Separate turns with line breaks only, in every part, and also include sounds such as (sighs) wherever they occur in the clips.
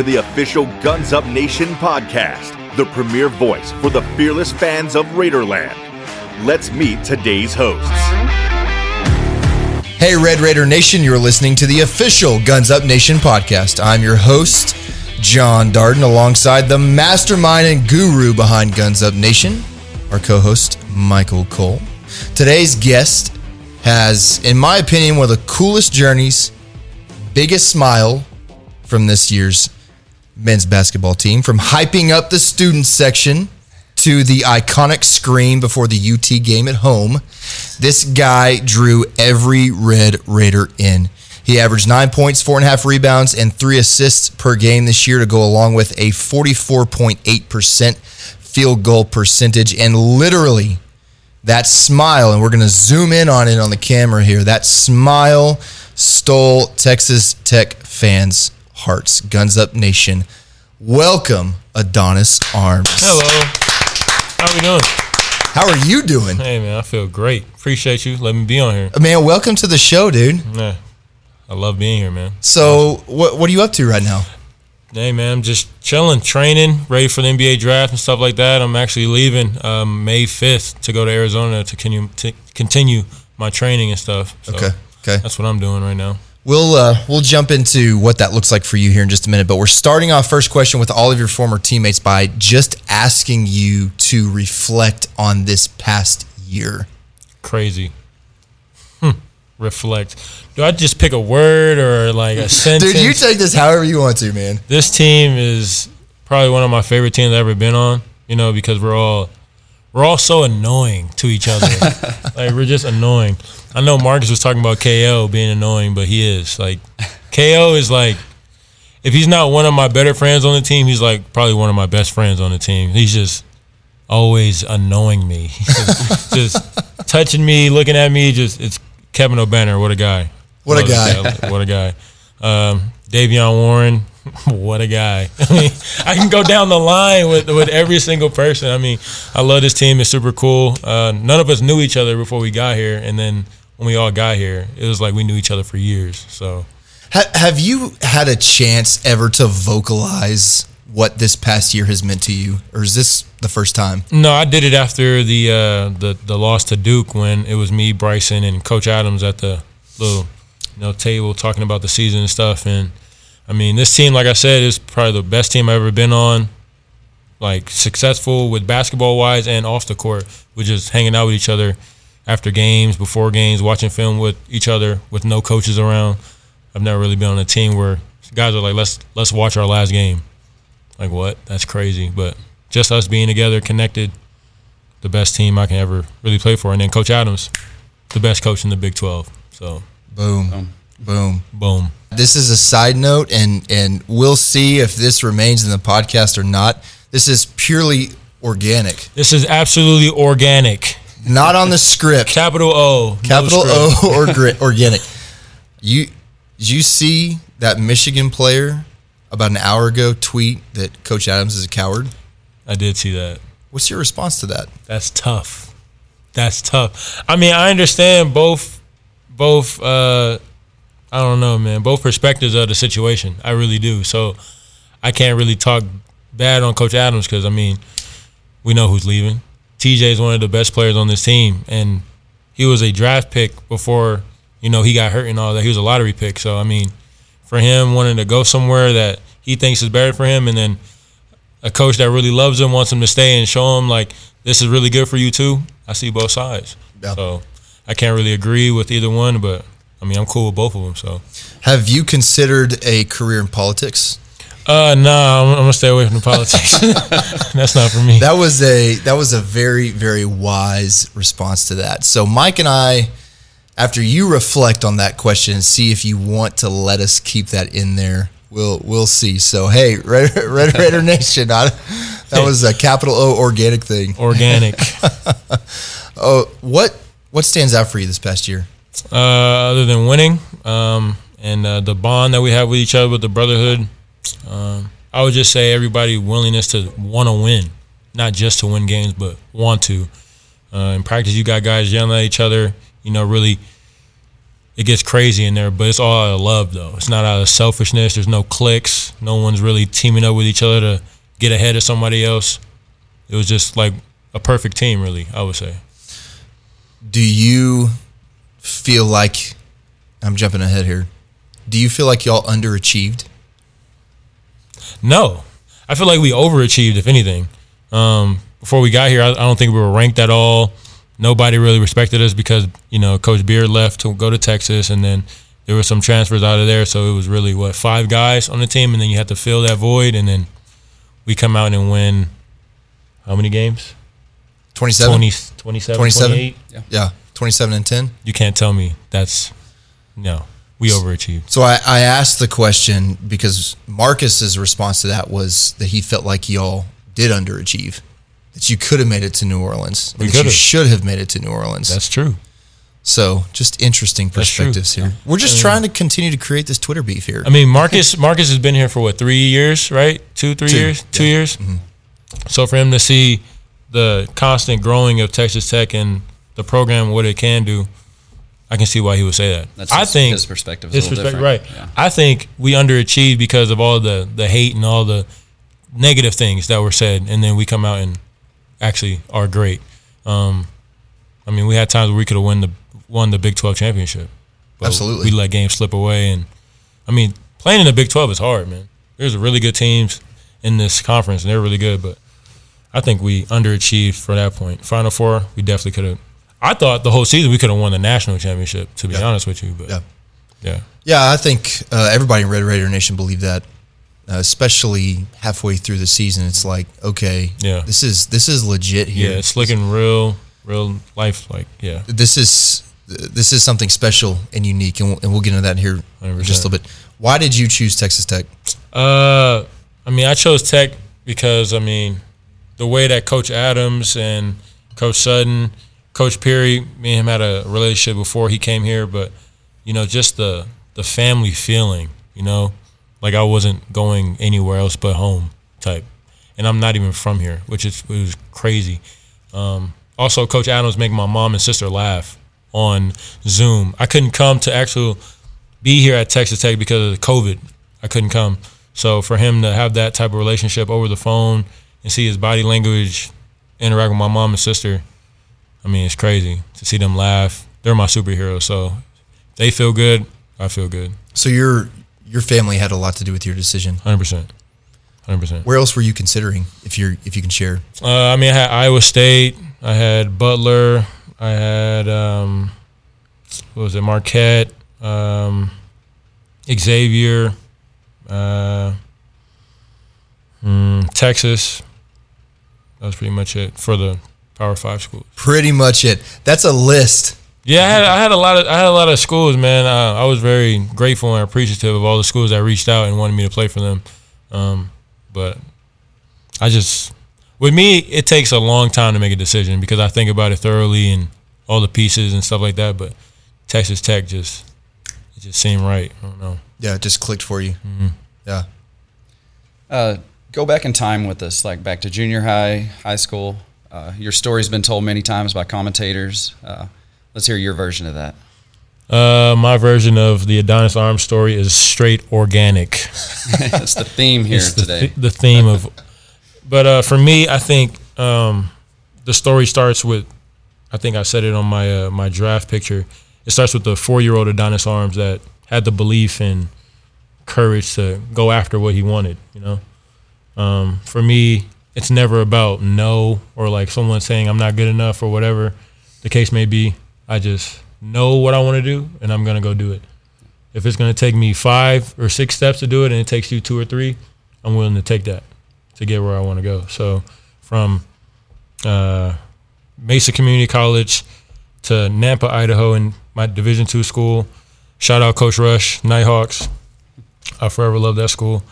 To the official Guns Up Nation podcast, the premier voice for the fearless fans of Raiderland. Let's meet today's hosts.
Hey, Red Raider Nation, you're listening to the official Guns Up Nation podcast. I'm your host, John Darden, alongside the mastermind and guru behind Guns Up Nation, our co host, Michael Cole. Today's guest has, in my opinion, one of the coolest journeys, biggest smile from this year's men's basketball team, from hyping up the student section to the iconic scream before the UT game at home. This guy drew every Red Raider in. He averaged nine points, four and a half rebounds, and three assists per game this year to go along with a 44.8% field goal percentage. And literally, that smile, and we're going to zoom in on it on the camera here, that smile stole Texas Tech fans' hearts. Guns Up Nation. Welcome, Adonis Arms.
Hello. How are we doing?
How are you doing?
Hey man, I feel great. Appreciate you letting me be on here.
Man, welcome to the show, dude.
Yeah, I love being here, man.
So, what what are you up to right now?
Hey man, I'm just chilling, training, ready for the NBA draft and stuff like that. I'm actually leaving um, May 5th to go to Arizona to continue, to continue my training and stuff. So
Okay, okay.
That's what I'm doing right now.
We'll uh, we'll jump into what that looks like for you here in just a minute. But we're starting off first question with all of your former teammates by just asking you to reflect on this past year.
Crazy. Hmm. Reflect. Do I just pick a word or like a (laughs) sentence?
Dude, you take this however you want to, man.
this team is probably one of my favorite teams I've ever been on. You know, because we're all we're all so annoying to each other. (laughs) like we're just annoying. I know Marcus was talking about KO being annoying, but he is like KO is like if he's not one of my better friends on the team, he's like probably one of my best friends on the team. He's just always annoying me, just, (laughs) just touching me, looking at me. Just it's Kevin Obanor. What a guy!
What a guy.
What a guy! Um, Davion Warren. (laughs) What a guy! (laughs) I mean, I can go down the line with with every single person. I mean, I love this team. It's super cool. Uh, none of us knew each other before we got here, and then when we all got here, it was like we knew each other for years. So
Ha- have you had a chance ever to vocalize what this past year has meant to you, or is this the first time?
No, I did it after the uh, the the loss to Duke when it was me, Bryson, and Coach Adams at the little you know table talking about the season and stuff. And I mean, this team, like I said, is probably the best team I've ever been on. Like successful with basketball wise and off the court, with just hanging out with each other after games, before games, watching film with each other with no coaches around. I've never really been on a team where guys are like, let's let's watch our last game. Like what? That's crazy. But just us being together, connected, the best team I can ever really play for. And then Coach Adams, the best coach in the Big 12. So,
Boom, boom.
boom.
This is a side note, and and we'll see if this remains in the podcast or not. This is purely organic,
This is absolutely organic.
Not on the script.
Capital O.
Capital
script.
O or gri- (laughs) organic. You did you see that Michigan player about an hour ago tweet that Coach Adams is a coward?
I did see that.
What's your response to that?
That's tough. That's tough. I mean, I understand both, both. uh I don't know, man. Both perspectives of the situation. I really do. So I can't really talk bad on Coach Adams because I mean, we know who's leaving. TJ is one of the best players on this team, and he was a draft pick before you know he got hurt and all that. He was a lottery pick. So I mean, for him wanting to go somewhere that he thinks is better for him, and then a coach that really loves him wants him to stay and show him like this is really good for you too. I see both sides.
Yeah.
So I can't really agree with either one, but I mean I'm cool with both of them. So
Have you considered a career in politics?
Uh nah, I'm, I'm gonna stay away from the politics. (laughs) That's not for me.
That was a that was a very very wise response to that. So Mike and I, after you reflect on that question and see if you want to let us keep that in there, we'll we'll see. So hey, (laughs) Red, Red Raider Nation, I, that was a capital O organic thing.
Organic. (laughs)
Oh, what what stands out for you this past year?
uh, other than winning, um, and uh, the bond that we have with each other with the brotherhood, um, I would just say everybody willingness to want to win, not just to win games, but want to. Uh, in practice, you got guys yelling at each other. You know, really it gets crazy in there, but it's all out of love though. It's not out of selfishness. There's no clicks. No one's really teaming up with each other to get ahead of somebody else. It was just like a perfect team, really. I would say.
Do you feel like I'm jumping ahead here? Do you feel like y'all underachieved?
No, I feel like we overachieved. If anything, um, before we got here, I, I don't think we were ranked at all. Nobody really respected us because you know Coach Beard left to go to Texas, and then there were some transfers out of there. So it was really what five guys on the team, and then you had to fill that void, and then we come out and win how many games?
27?
20, 27,
27?
28?
Yeah, 27 and 10.
You can't tell me that's no. We overachieved.
So I, I asked the question because Marcus's response to that was that he felt like y'all did underachieve, that you could have made it to New Orleans,
We
that you
could've.
should have made it to New Orleans.
That's true.
so just interesting perspectives here. We're just trying to continue to create this Twitter beef here.
I mean, (laughs) Marcus Marcus has been here for what three years, right? Two, three
Two,
years, two
yeah.
years. Mm-hmm. So for him to see the constant growing of Texas Tech and the program, what it can do, I can see why he would say that.
That's
I
his,
think
his perspective is
his
a
perspective,
different.
right?
Yeah.
I think we underachieved because of all the the hate and all the negative things that were said, and then we come out and actually are great. Um, I mean, we had times where we could have won the won the Big Twelve championship. But
Absolutely.
we let games slip away, and I mean, playing in the Big Twelve is hard, man. There's really good teams in this conference, and they're really good, but I think we underachieved for that point. Final Four, we definitely could have. I thought the whole season we could have won the national championship. To be
Yeah.
honest with you, but
Yeah.
yeah.
Yeah, I think uh, everybody in Red Raider Nation believed that, uh, especially halfway through the season. It's like, okay,
Yeah.
this is this is legit here.
Yeah, it's looking real, real life like. Yeah,
this is this is something special and unique, and we'll, and we'll get into that here in just a little bit. Why did you choose Texas Tech?
Uh, I mean, I chose Tech because I mean, the way that Coach Adams and Coach Sutton, Coach Peery, me and him had a relationship before he came here, but you know, just the the family feeling, you know, like I wasn't going anywhere else but home type, and I'm not even from here, which is it was crazy. Um, also, Coach Adams making my mom and sister laugh on Zoom. I couldn't come to actual be here at Texas Tech because of COVID. I couldn't come. So for him to have that type of relationship over the phone and see his body language interact with my mom and sister, I mean, it's crazy to see them laugh. They're my superheroes. So they feel good. I feel good.
So your your family had a lot to do with your decision.
100%. 100%.
Where else were you considering, if you're if you can share?
Uh, I mean, I had Iowa State. I had Butler. I had um, what was it? Marquette. Um, Xavier. Uh, mm, Texas. That was pretty much it for the Power Five schools.
Pretty much it. That's a list.
Yeah, I had, I had a lot of I had a lot of schools, man. Uh, I was very grateful and appreciative of all the schools that reached out and wanted me to play for them. Um, but I just, with me, it takes a long time to make a decision because I think about it thoroughly and all the pieces and stuff like that. But Texas Tech just, it just seemed right. I don't know.
Yeah, it just clicked for you.
Mm-hmm.
Yeah.
Uh, go back in time with us, like back to junior high, high school. Uh, your story's been told many times by commentators. Uh, let's hear your version of that.
Uh, my version of the Adonis Arms story is straight organic. (laughs)
That's the theme here
It's the,
today.
th- the theme of but uh, for me i think um, the story starts with i think i said it on my uh, my draft picture it starts with the four-year-old adonis arms that had the belief and courage to go after what he wanted you know um, for me it's never about no or like someone saying i'm not good enough or whatever the case may be. I just know what i want to do and i'm going to go do it. If it's going to take me five or six steps to do it and it takes you two or three i'm willing to take that to get where i want to go. So from uh, mesa community college to nampa idaho in my division two school shout out coach rush nighthawks. I forever love that school.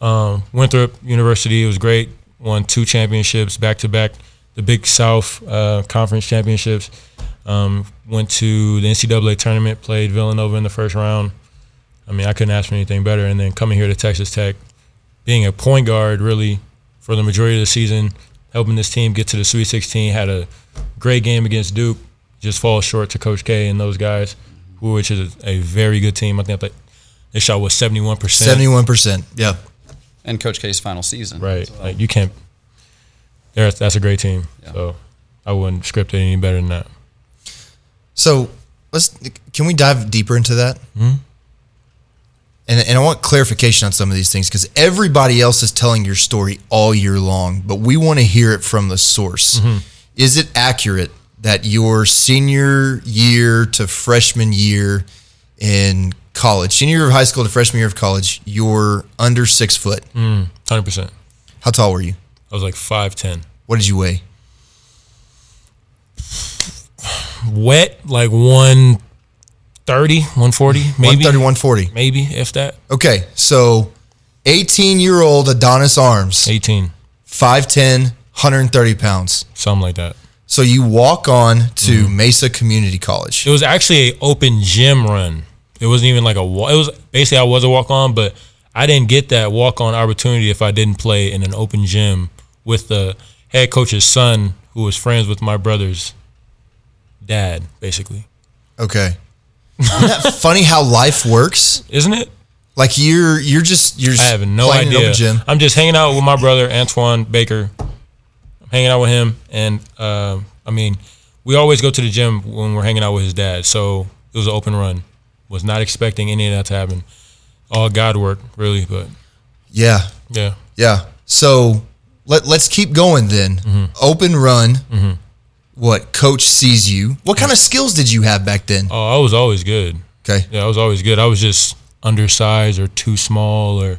Um, winthrop university it was great won two championships back to back the big south uh, conference championships um, went to the ncaa tournament played villanova in the first round I mean, I couldn't ask for anything better. And then coming here to Texas Tech, being a point guard really for the majority of the season, helping this team get to the Sweet 16, had a great game against Duke, just falls short to Coach K and those guys. who which is a very good team. I think they, shot was seventy one percent.
Seventy-one percent. Yeah.
And Coach K's final season.
Right.
as well.
Like you can't. That's that's a great team.
Yeah.
So I wouldn't script it any better than that.
So let's can we dive deeper into that? Hmm? And and I want clarification on some of these things because everybody else is telling your story all year long, but we want to hear it from the source. Mm-hmm. Is it accurate that your senior year to freshman year in college, senior year of high school to freshman year of college, you're under six foot?
Mm, hundred percent.
How tall were you?
I was like five ten.
What did you weigh?
Wet like 130, 140, maybe
130, 140.
maybe if that.
Okay, so 18 year old Adonis Arms,
Eighteen,
5'10, 130 pounds.
something like that.
So you walk on to mm-hmm. Mesa Community College.
It was actually a open gym run. It wasn't even like a wa- it was basically I was a walk on, but I didn't get that walk on opportunity if I didn't play in an open gym with the head coach's son who was friends with my brother's dad, basically.
Okay. Isn't that (laughs) funny how life works?
Isn't it?
Like you're you're just you're just
I have no
playing in an
idea.
gym.
I'm just hanging out with my brother Antoine Baker. I'm hanging out with him, and uh, I mean, we always go to the gym when we're hanging out with his dad. So it was an open run. Was not expecting any of that to happen. All God work, really, but
Yeah.
yeah.
Yeah. So let let's keep going then.
Mm-hmm.
Open run. What coach sees you. What kind of skills did you have back then?
Oh, I was always good.
Okay.
Yeah, I was always good. I was just undersized or too small or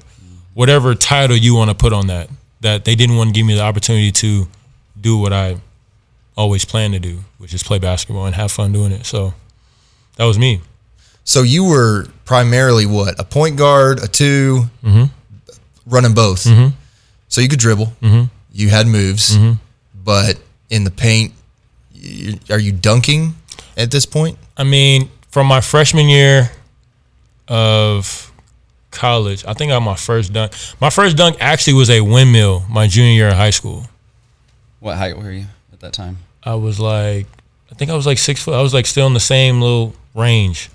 whatever title you want to put on that. That they didn't want to give me the opportunity to do what I always planned to do, which is play basketball and have fun doing it. So that was me.
So you were primarily what? A point guard, a 2
Mm-hmm.
running both. So you could dribble.
Mm-hmm.
You had moves, but in the paint, you, are you dunking at this point?
I mean, from my freshman year of college, I think I got my first dunk. My first dunk actually was a windmill my junior year in high school.
What height were you at that time?
I was like, I think I was like six foot. I was like still in the same little range.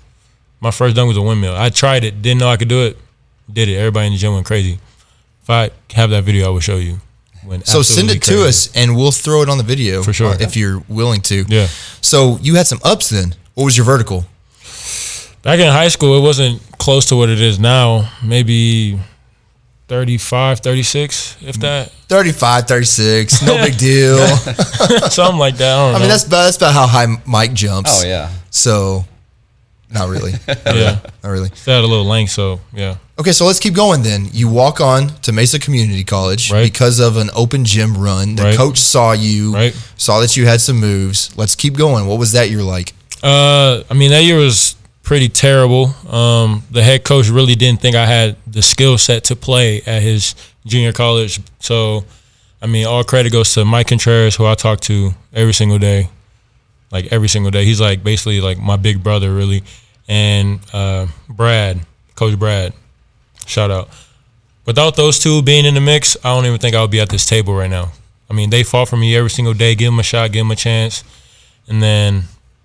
My first dunk was a windmill. I tried it, didn't know I could do it, did it. Everybody in the gym went crazy. If I have that video, I will show you. Went
So send
absolutely
it to us and we'll throw it on the video
For sure.
if you're willing to.
Yeah.
So you had some ups then. What was your vertical?
Back in high school, it wasn't close to what it is now. Maybe 35, 36, if that.
35, 36, no (laughs) big deal. (laughs)
Something like that. I don't know.
I mean, that's about, that's about how high Mike jumps.
Oh yeah.
So, (laughs) not really.
yeah.
not really.
Still had a little length, so yeah.
Okay, so let's keep going then. You walk on to Mesa Community College
Right.
because of an open gym run. The
Right.
coach saw you,
Right.
saw that you had some moves. Let's keep going. What was that year like?
Uh, I mean, that year was pretty terrible. Um, the head coach really didn't think I had the skill set to play at his junior college. So, I mean, all credit goes to Mike Contreras, who I talk to every single day, like every single day. He's like basically like my big brother, really. And uh, Brad, Coach Brad, shout out. Without those two being in the mix, I don't even think I would be at this table right now. I mean, they fought for me every single day, give them a shot, give them a chance. And then,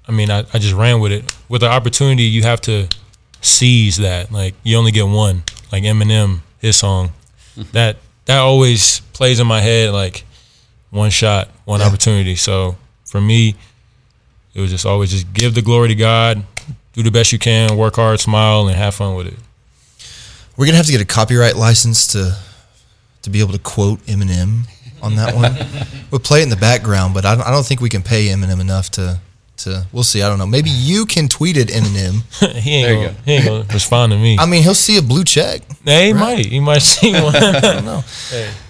I mean, I, I just ran with it. With the opportunity, you have to seize that. Like, you only get one. Like Eminem, his song. that that always plays in my head like one shot, one
Yeah.
opportunity. So for me, it was just always just give the glory to God, do the best you can, work hard, smile, and have fun with it.
We're gonna have to get a copyright license to to be able to quote Eminem on that one. (laughs) we'll play it in the background, but I don't, I don't think we can pay Eminem enough to to. We'll see. I don't know. Maybe you can tweet at Eminem. (laughs)
he ain't
There
gonna, he ain't gonna respond to me.
I mean, he'll see a blue check.
hey, he might. He might see (laughs) one.
I don't know.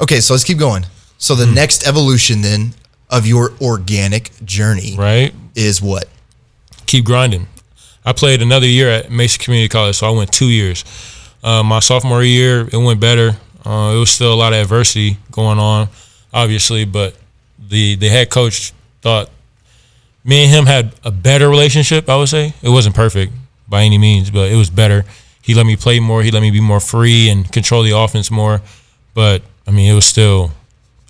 Okay, so let's keep going. So the hmm. next evolution then of your organic journey
right?
Is what?
keep grinding. I played another year at Mesa Community College, so I went two years. Uh, my sophomore year, it went better. Uh, it was still a lot of adversity going on, obviously, but the the head coach thought me and him had a better relationship. I would say it wasn't perfect by any means, but it was better. He let me play more. He let me be more free and control the offense more. But I mean, it was still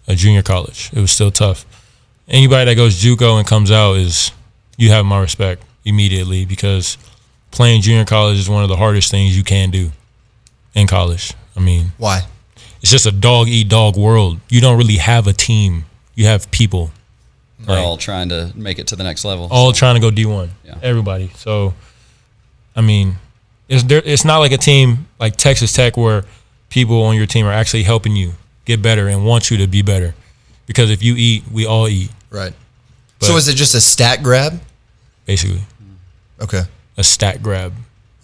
a junior college. It was still tough. Anybody that goes JUCO and comes out is you have my respect immediately because playing junior college is one of the hardest things you can do in college. I mean,
Why?
it's just a dog eat dog world. You don't really have a team. You have people
They're
Right.
all trying to make it to the next level.
all trying to go D one.
Yeah.
Everybody. So, I mean, it's there. It's not like a team like Texas Tech where people on your team are actually helping you get better and want you to be better. Because if you eat, we all eat.
Right.
But-
so is it just a stat grab?
Basically, mm.
Okay.
a stat grab.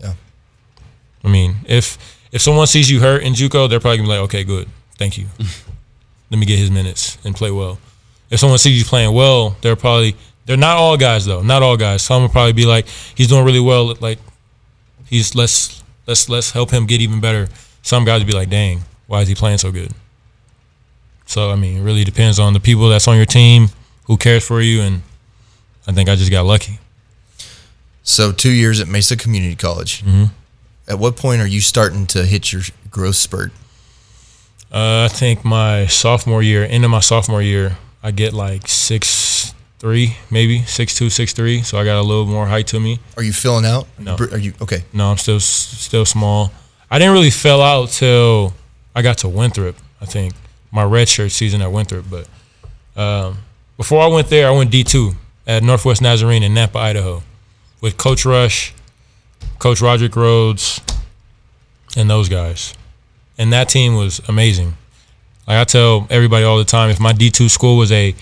Yeah.
I mean, if if someone sees you hurt in JUCO, they're probably gonna be like, okay, good, thank you. (laughs) Let me get his minutes and play well. If someone sees you playing well, they're probably they're not all guys though, not all guys. Some will probably be like, he's doing really well. Like he's let's let's let's help him get even better. Some guys would be like, dang, why is he playing so good? So I mean, it really depends on the people that's on your team, who cares for you, and I think I just got lucky.
So two years at Mesa Community College.
Mhm.
At what point are you starting to hit your growth spurt?
Uh, I think my sophomore year, end of my sophomore year, I get like six three, maybe six two, six three. So I got a little more height to me.
Are you filling out?
No.
Are you okay?
No, I'm still still small. I didn't really fill out till I got to Winthrop. I think my redshirt season at Winthrop. But um, before I went there, I went D two at Northwest Nazarene in Nampa, Idaho, with Coach Rush, Coach Rodrick Rhodes, and those guys. And that team was amazing. Like I tell everybody all the time, if my D two school was a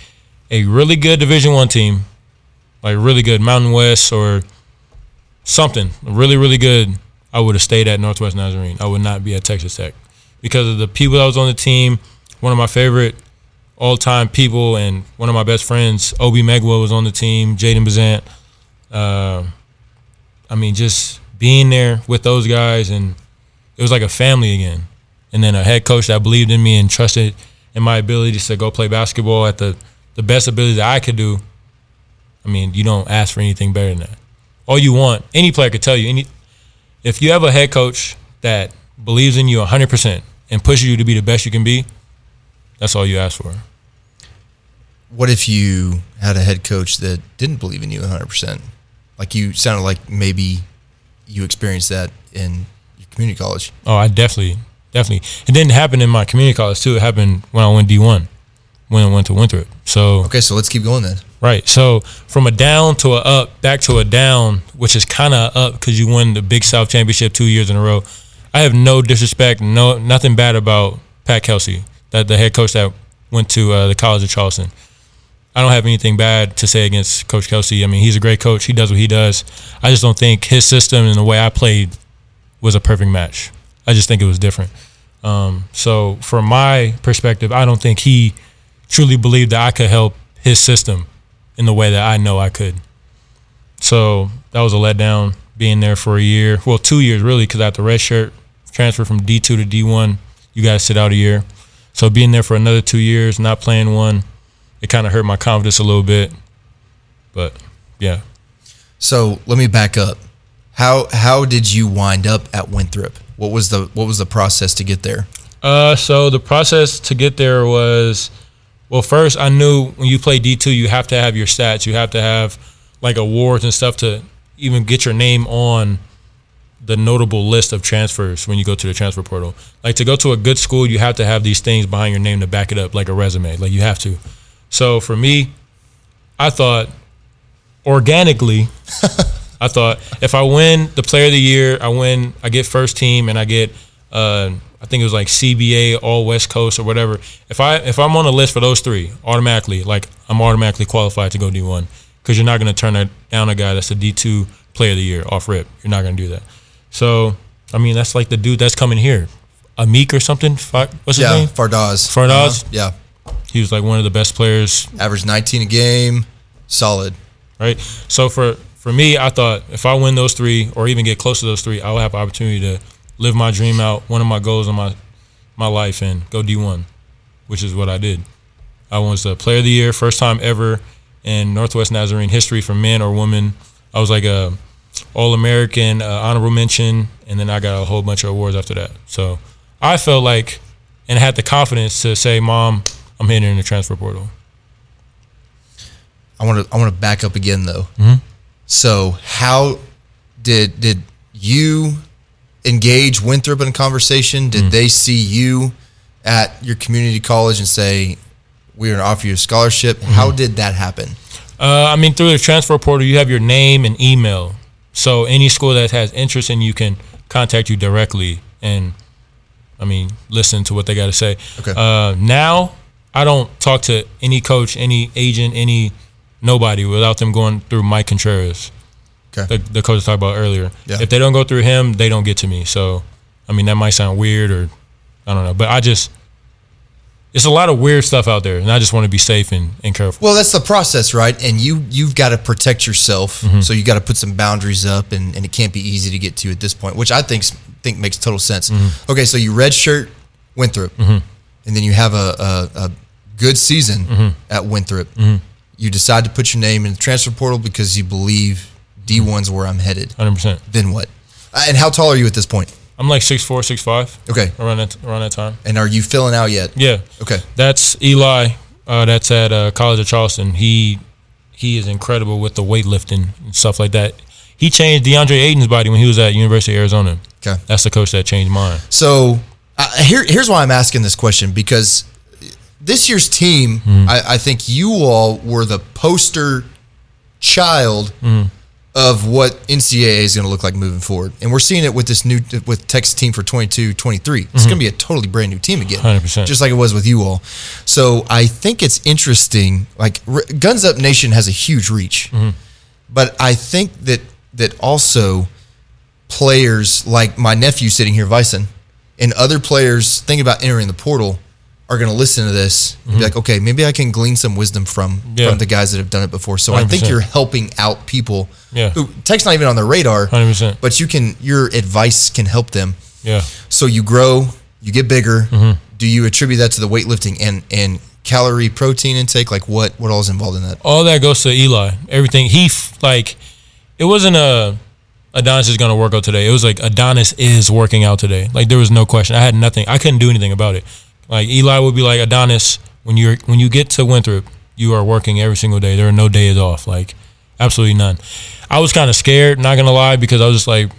a really good Division One team, like really good Mountain West or something really really good, I would have stayed at Northwest Nazarene. I would not be at Texas Tech because of the people that was on the team. One of my favorite all time people and one of my best friends, Obi Megwa, was on the team. Jaden Bazant. Uh, I mean, just being there with those guys and it was like a family again. And then a head coach that believed in me and trusted in my abilities to go play basketball at the, the best ability that I could do. I mean, you don't ask for anything better than that. All you want, any player could tell you. Any, if you have a head coach that believes in you 100% and pushes you to be the best you can be, that's all you ask for.
What if you had a head coach that didn't believe in you 100%? Like you sounded like maybe you experienced that in your community college.
Oh, I definitely, definitely. It didn't happen in my community college too. It happened when I went D one, when I went to Winthrop. So
Okay, so let's keep going then.
right. So from a down to a up, back to a down, which is kind of up because you won the Big South championship two years in a row. I have no disrespect, no nothing bad about Pat Kelsey, that the head coach that went to uh, the College of Charleston. I don't have anything bad to say against Coach Kelsey. I mean, he's a great coach. He does what he does. I just don't think his system and the way I played was a perfect match. I just think it was different. Um, so, from my perspective, I don't think he truly believed that I could help his system in the way that I know I could. So that was a letdown. Being there for a year, well, two years really, because I had the red shirt transfer from D two to D one. You guys sit out a year. So being there for another two years, not playing one, it kind of hurt my confidence a little bit. But yeah,
So let me back up. How how did you wind up at Winthrop? What was the what was the process to get there?
Uh, so the process to get there was, well, first I knew when you play D two, you have to have your stats. You have to have like awards and stuff to even get your name on the notable list of transfers when you go to the transfer portal. Like to go to a good school, you have to have these things behind your name to back it up, like a resume. Like you have to. So for me, I thought organically, I thought if I win the player of the year, I win, I get first team, and I get, uh, I think it was like CBA All West Coast or whatever. If I if I'm on the list for those three, automatically, like I'm automatically qualified to go D1 because you're not going to turn a- down a guy that's a D2 player of the year off rip. You're not going to do that. So I mean, that's like the dude that's coming here, Aimaq or something. What's his
yeah,
name?
Fardaws.
Fardaws?
Uh-huh. Yeah,
He was like one of the best players
average 19 a game, solid.
right? So for for me, I thought if I win those three or even get close to those three, I will have opportunity to live my dream out. One of my goals in my my life and go D one, which is what I did. I was the player of the year, first time ever in Northwest Nazarene history for men or women. I was like a All American, uh, honorable mention, and then I got a whole bunch of awards after that. So I felt like and had the confidence to say, "Mom, I'm hitting in the transfer portal."
I want to I want to back up again though.
Mhm.
So how did did you engage Winthrop in a conversation? Did they see you at your community college and say, "We're going to offer you a scholarship"? How did that happen?
Uh, I mean, through the transfer portal, you have your name and email. So any school that has interest in you can contact you directly and, I mean, listen to what they got to say.
Okay.
Uh, now, I don't talk to any coach, any agent, any nobody without them going through Mike Contreras,
Okay.
the, the coach I talked about earlier.
Yeah.
If they don't go through him, they don't get to me. So, I mean, that might sound weird or I don't know, but I just it's a lot of weird stuff out there, and I just want to be safe and, and careful.
Well, that's the process, right? And you you've got to protect yourself, mm-hmm. so you got to put some boundaries up, and, and it can't be easy to get to at this point, which I think think makes total sense. Mm-hmm. Okay, so you redshirt Winthrop, mm-hmm. and then you have a, a, a good season at Winthrop. You decide to put your name in the transfer portal because you believe D one's where I'm headed.
Hundred percent.
Then what? Uh, And how tall are you at this point?
I'm like six four, six five.
Okay,
around that around that time.
and are you filling out yet?
Yeah,
Okay,
that's Eli. Uh, that's at uh, College of Charleston. He he is incredible with the weightlifting and stuff like that. He changed DeAndre Ayton's body when he was at University of Arizona.
okay.
That's the coach that changed mine.
So uh, here, here's why I'm asking this question because this year's team, mm. I, I think you all were the poster child mm. of what NCAA is going to look like moving forward, and we're seeing it with this new with Texas team for 22, 23. It's mm-hmm. going to be a totally brand new team again,
100%.
just like it was with you all. So I think it's interesting. Like R- Guns Up Nation has a huge reach, mm-hmm. but I think that that also players like my nephew sitting here, Vyson, and other players thinking about entering the portal are going to listen to this and be like, okay, maybe I can glean some wisdom from
Yeah.
from the guys that have done it before. So I think you're helping out people
Yeah.
who tech's not even on their radar,
100%.
but you can your advice can help them.
Yeah.
So you grow, you get bigger.
Mm-hmm.
Do you attribute that to the weightlifting and and calorie protein intake? Like what what all is involved in that?
all that goes to Eli. Everything he f- like, it wasn't a Adonis is gonna work out today. It was like Adonis is working out today. Like there was no question. I had nothing. I couldn't do anything about it. Like Eli would be like Adonis when you're when you get to Winthrop, you are working every single day. There are no days off. Like absolutely none. I was kind of scared, not gonna lie, because I was just like,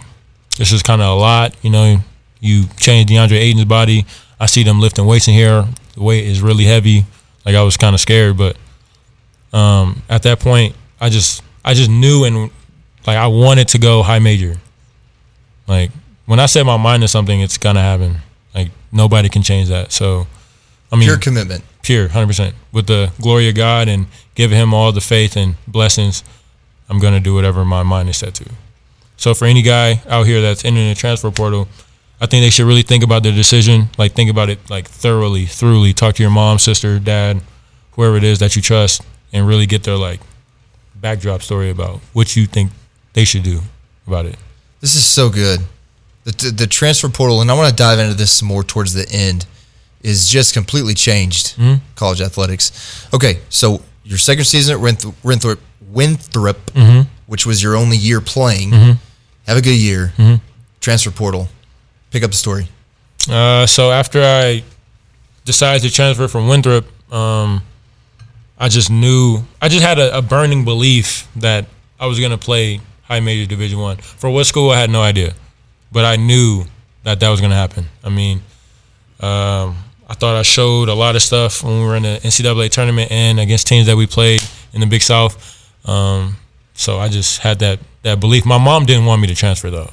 this is kind of a lot. You know, you change DeAndre Ayton's body. I see them lifting weights in here. The weight is really heavy. Like I was kind of scared, but um, at that point, I just I just knew and like I wanted to go high major. Like when I set my mind to something, it's gonna happen. Like nobody can change that. So, I mean,
Pure commitment.
pure, hundred percent. With the glory of God and giving Him all the faith and blessings, I'm gonna do whatever my mind is set to. So for any guy out here that's entering the transfer portal, I think they should really think about their decision. Like think about it like thoroughly, thoroughly. Talk to your mom, sister, dad, whoever it is that you trust, and really get their like backdrop story about what you think they should do about it.
This is so good. The, the, transfer portal, and I want to dive into this some more towards the end, is just completely changed college athletics. Okay, so your second season at Winthrop, Winthrop, Winthrop which was your only year playing, have a good year. Transfer portal, pick up the story.
Uh, so after I decided to transfer from Winthrop, um, I just knew I just had a, a burning belief that I was gonna play high major Division One. For what school, I had no idea, but I knew that that was gonna happen. I mean, um, I thought I showed a lot of stuff when we were in the NCAA tournament and against teams that we played in the Big South. Um, so I just had that that belief. My mom didn't want me to transfer though.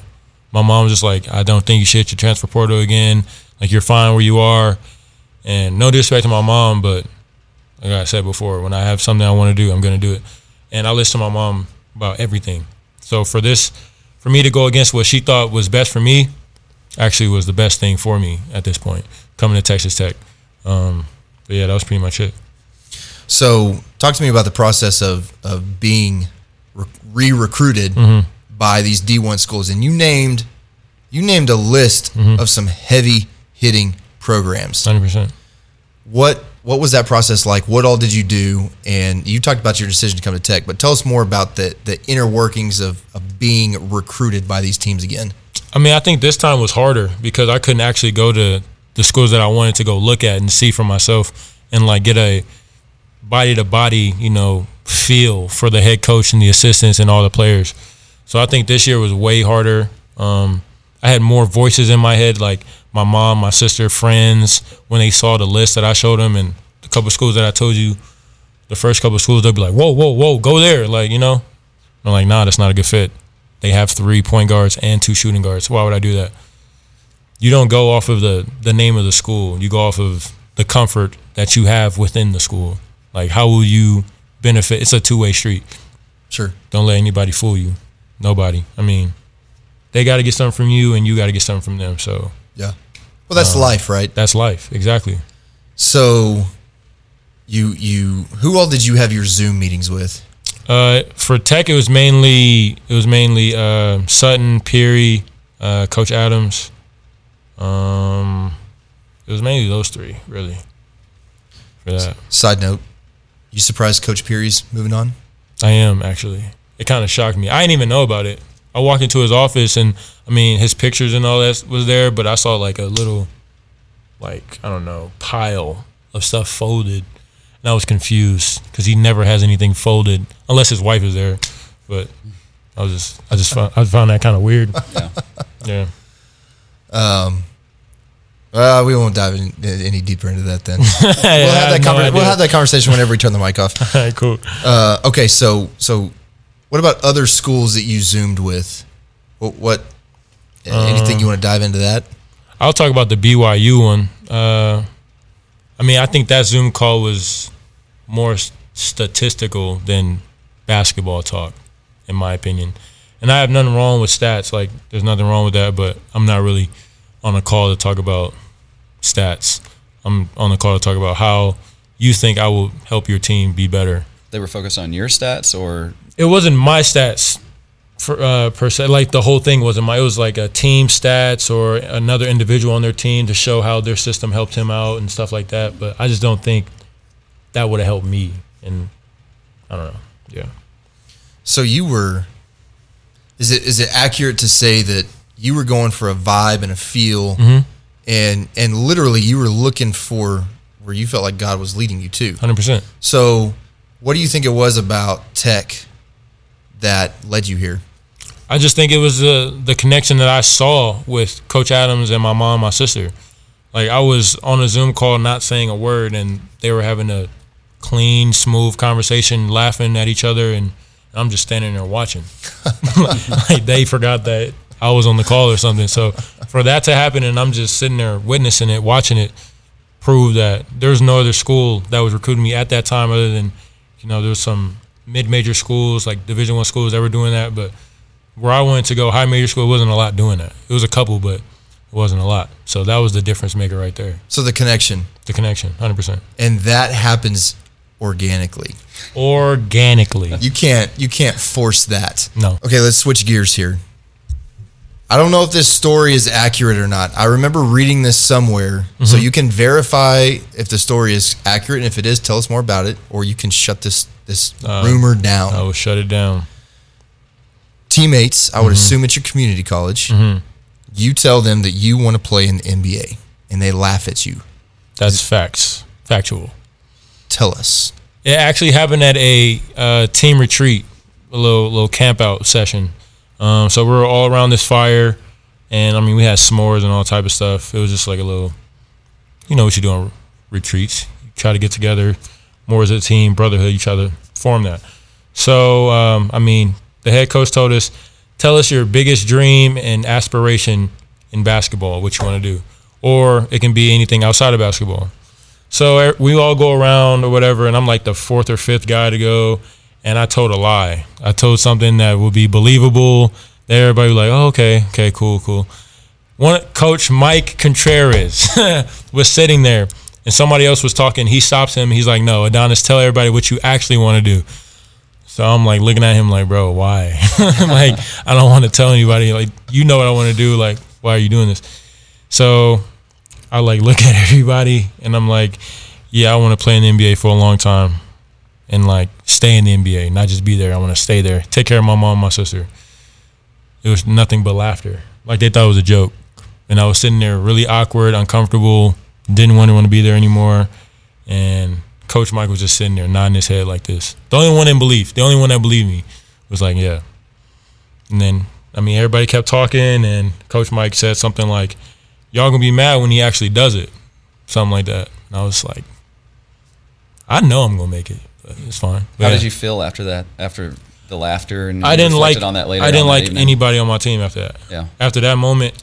My mom was just like, I don't think you should hit your transfer portal again. Like you're fine where you are. And no disrespect to my mom, but like I said before, when I have something I want to do, I'm gonna do it. And I listen to my mom about everything. So for this, for me to go against what she thought was best for me, actually was the best thing for me at this point, coming to Texas Tech. Um, but yeah, that was pretty much it.
So, talk to me about the process of of being re recruited by these D one schools, and you named you named a list of some heavy hitting programs.
Hundred percent.
What what was that process like? What all did you do? And you talked about your decision to come to Tech, but tell us more about the the inner workings of, of being recruited by these teams again.
I mean, I think this time was harder because I couldn't actually go to the schools that I wanted to go look at and see for myself and like get a body to body, you know, feel for the head coach and the assistants and all the players. So I think this year was way harder. Um, I had more voices in my head, like my mom, my sister, friends. When they saw the list that I showed them, and the couple schools that I told you, the first couple schools, they'll be like, "Whoa, whoa, whoa, go there!" Like you know, I'm like, "Nah, that's not a good fit." They have three point guards and two shooting guards. Why would I do that? You don't go off of the the name of the school. You go off of the comfort that you have within the school. Like, how will you benefit? It's a two way street.
Sure.
Don't let anybody fool you. Nobody. I mean, they got to get something from you, and you got to get something from them. So
Yeah. Well, that's life, right?
that's life. Exactly.
So, you you who all did you have your Zoom meetings with?
Uh, for Tech, it was mainly it was mainly uh, Sutton, Peery, uh, Coach Adams. Um, it was mainly those three, really. For that,
Side note, you surprised Coach Peery's moving on?
I am actually. It kind of shocked me. I didn't even know about it. I walked into his office, and I mean, his pictures and all that was there, but I saw like a little, like I don't know, pile of stuff folded, and I was confused because he never has anything folded unless his wife is there. But I was just, I just found, I found that kind of weird. (laughs)
Yeah.
Yeah.
Uh, we won't dive in, any deeper into that then. (laughs) we'll, have that conver- we'll have that conversation whenever we turn the mic off. (laughs)
that. cool.
Uh, okay, so so what about other schools that you zoomed with? What, what anything you want to dive into that?
I'll talk about the BYU one. Uh, I mean, I think that Zoom call was more statistical than basketball talk, in my opinion. And I have nothing wrong with stats. Like, there's nothing wrong with that, but I'm not really on a call to talk about stats. I'm on the call to talk about how you think I will help your team be better.
They were focused on your stats, or
It wasn't my stats for, uh, per se. Like the whole thing wasn't my. It was like a team stats or another individual on their team to show how their system helped him out and stuff like that. But I just don't think that would have helped me. And I don't know. Yeah.
So you were is it is it accurate to say that you were going for a vibe and a feel and and literally you were looking for where you felt like God was leading you to.
Hundred percent.
So what do you think it was about tech that led you here?
I just think it was the the connection that I saw with Coach Adams and my mom, my sister. Like I was on a Zoom call, not saying a word, and they were having a clean, smooth conversation, laughing at each other, and I'm just standing there watching. (laughs) like they forgot that I was on the call or something. So for that to happen, and I'm just sitting there witnessing it, watching it, prove that there's no other school that was recruiting me at that time other than, you know, there's some mid-major schools like Division One schools that were doing that, but where I wanted to go, high major school, wasn't a lot doing that. It was a couple, but it wasn't a lot. So that was the difference maker right there.
So the connection
The connection, hundred percent,
and that happens organically.
organically.
You can't you can't force that.
No.
Okay, let's switch gears here. I don't know if this story is accurate or not. I remember reading this somewhere, so mm-hmm. you can verify if the story is accurate, and if it is, tell us more about it, or you can shut this this rumor down.
I will shut it down.
Teammates, I would assume at your community college, you tell them that you want to play in the NBA, and they laugh at you.
That's facts, factual.
Tell us.
It actually happened at a uh, team retreat, a little little camp out session. Um, so we were all around this fire, and I mean we had s'mores and all type of stuff. It was just like a little, you know what you do on retreats. You try to get together more as a team, brotherhood. each other, form that. So um, I mean, the head coach told us, tell us your biggest dream and aspiration in basketball, what you want to do, or it can be anything outside of basketball. So er, we all go around or whatever, and I'm like the fourth or fifth guy to go, and I told a lie. I told something that would be believable. Everybody was like, oh, okay, okay, cool, cool. One coach Mike Contreras (laughs) was sitting there, and somebody else was talking. He stops him. He's like, no, Adonis, tell everybody what you actually want to do. So I'm like looking at him like, bro, why? (laughs) like, I don't want to tell anybody. Like, you know what I want to do. Like, why are you doing this? So I like look at (laughs) everybody and I'm like, yeah, I want to play in the NBA for a long time and like stay in the NBA, not just be there. I want to stay there, take care of my mom, my sister. It was nothing but laughter. Like they thought it was a joke. And I was sitting there really awkward, uncomfortable, didn't want to want to be there anymore. And Coach Mike was just sitting there nodding his head like this. The only one in belief, the only one that believed me was like, yeah. And then, I mean, everybody kept talking, and Coach Mike said something like, "Y'all gonna be mad when he actually does it," something like that. And I was like, "I know I'm gonna make it, but it's fine." But
How
yeah.
did you feel after that? After the laughter and
I didn't like
on that later.
I didn't like
evening?
anybody on my team after that.
Yeah.
After that moment,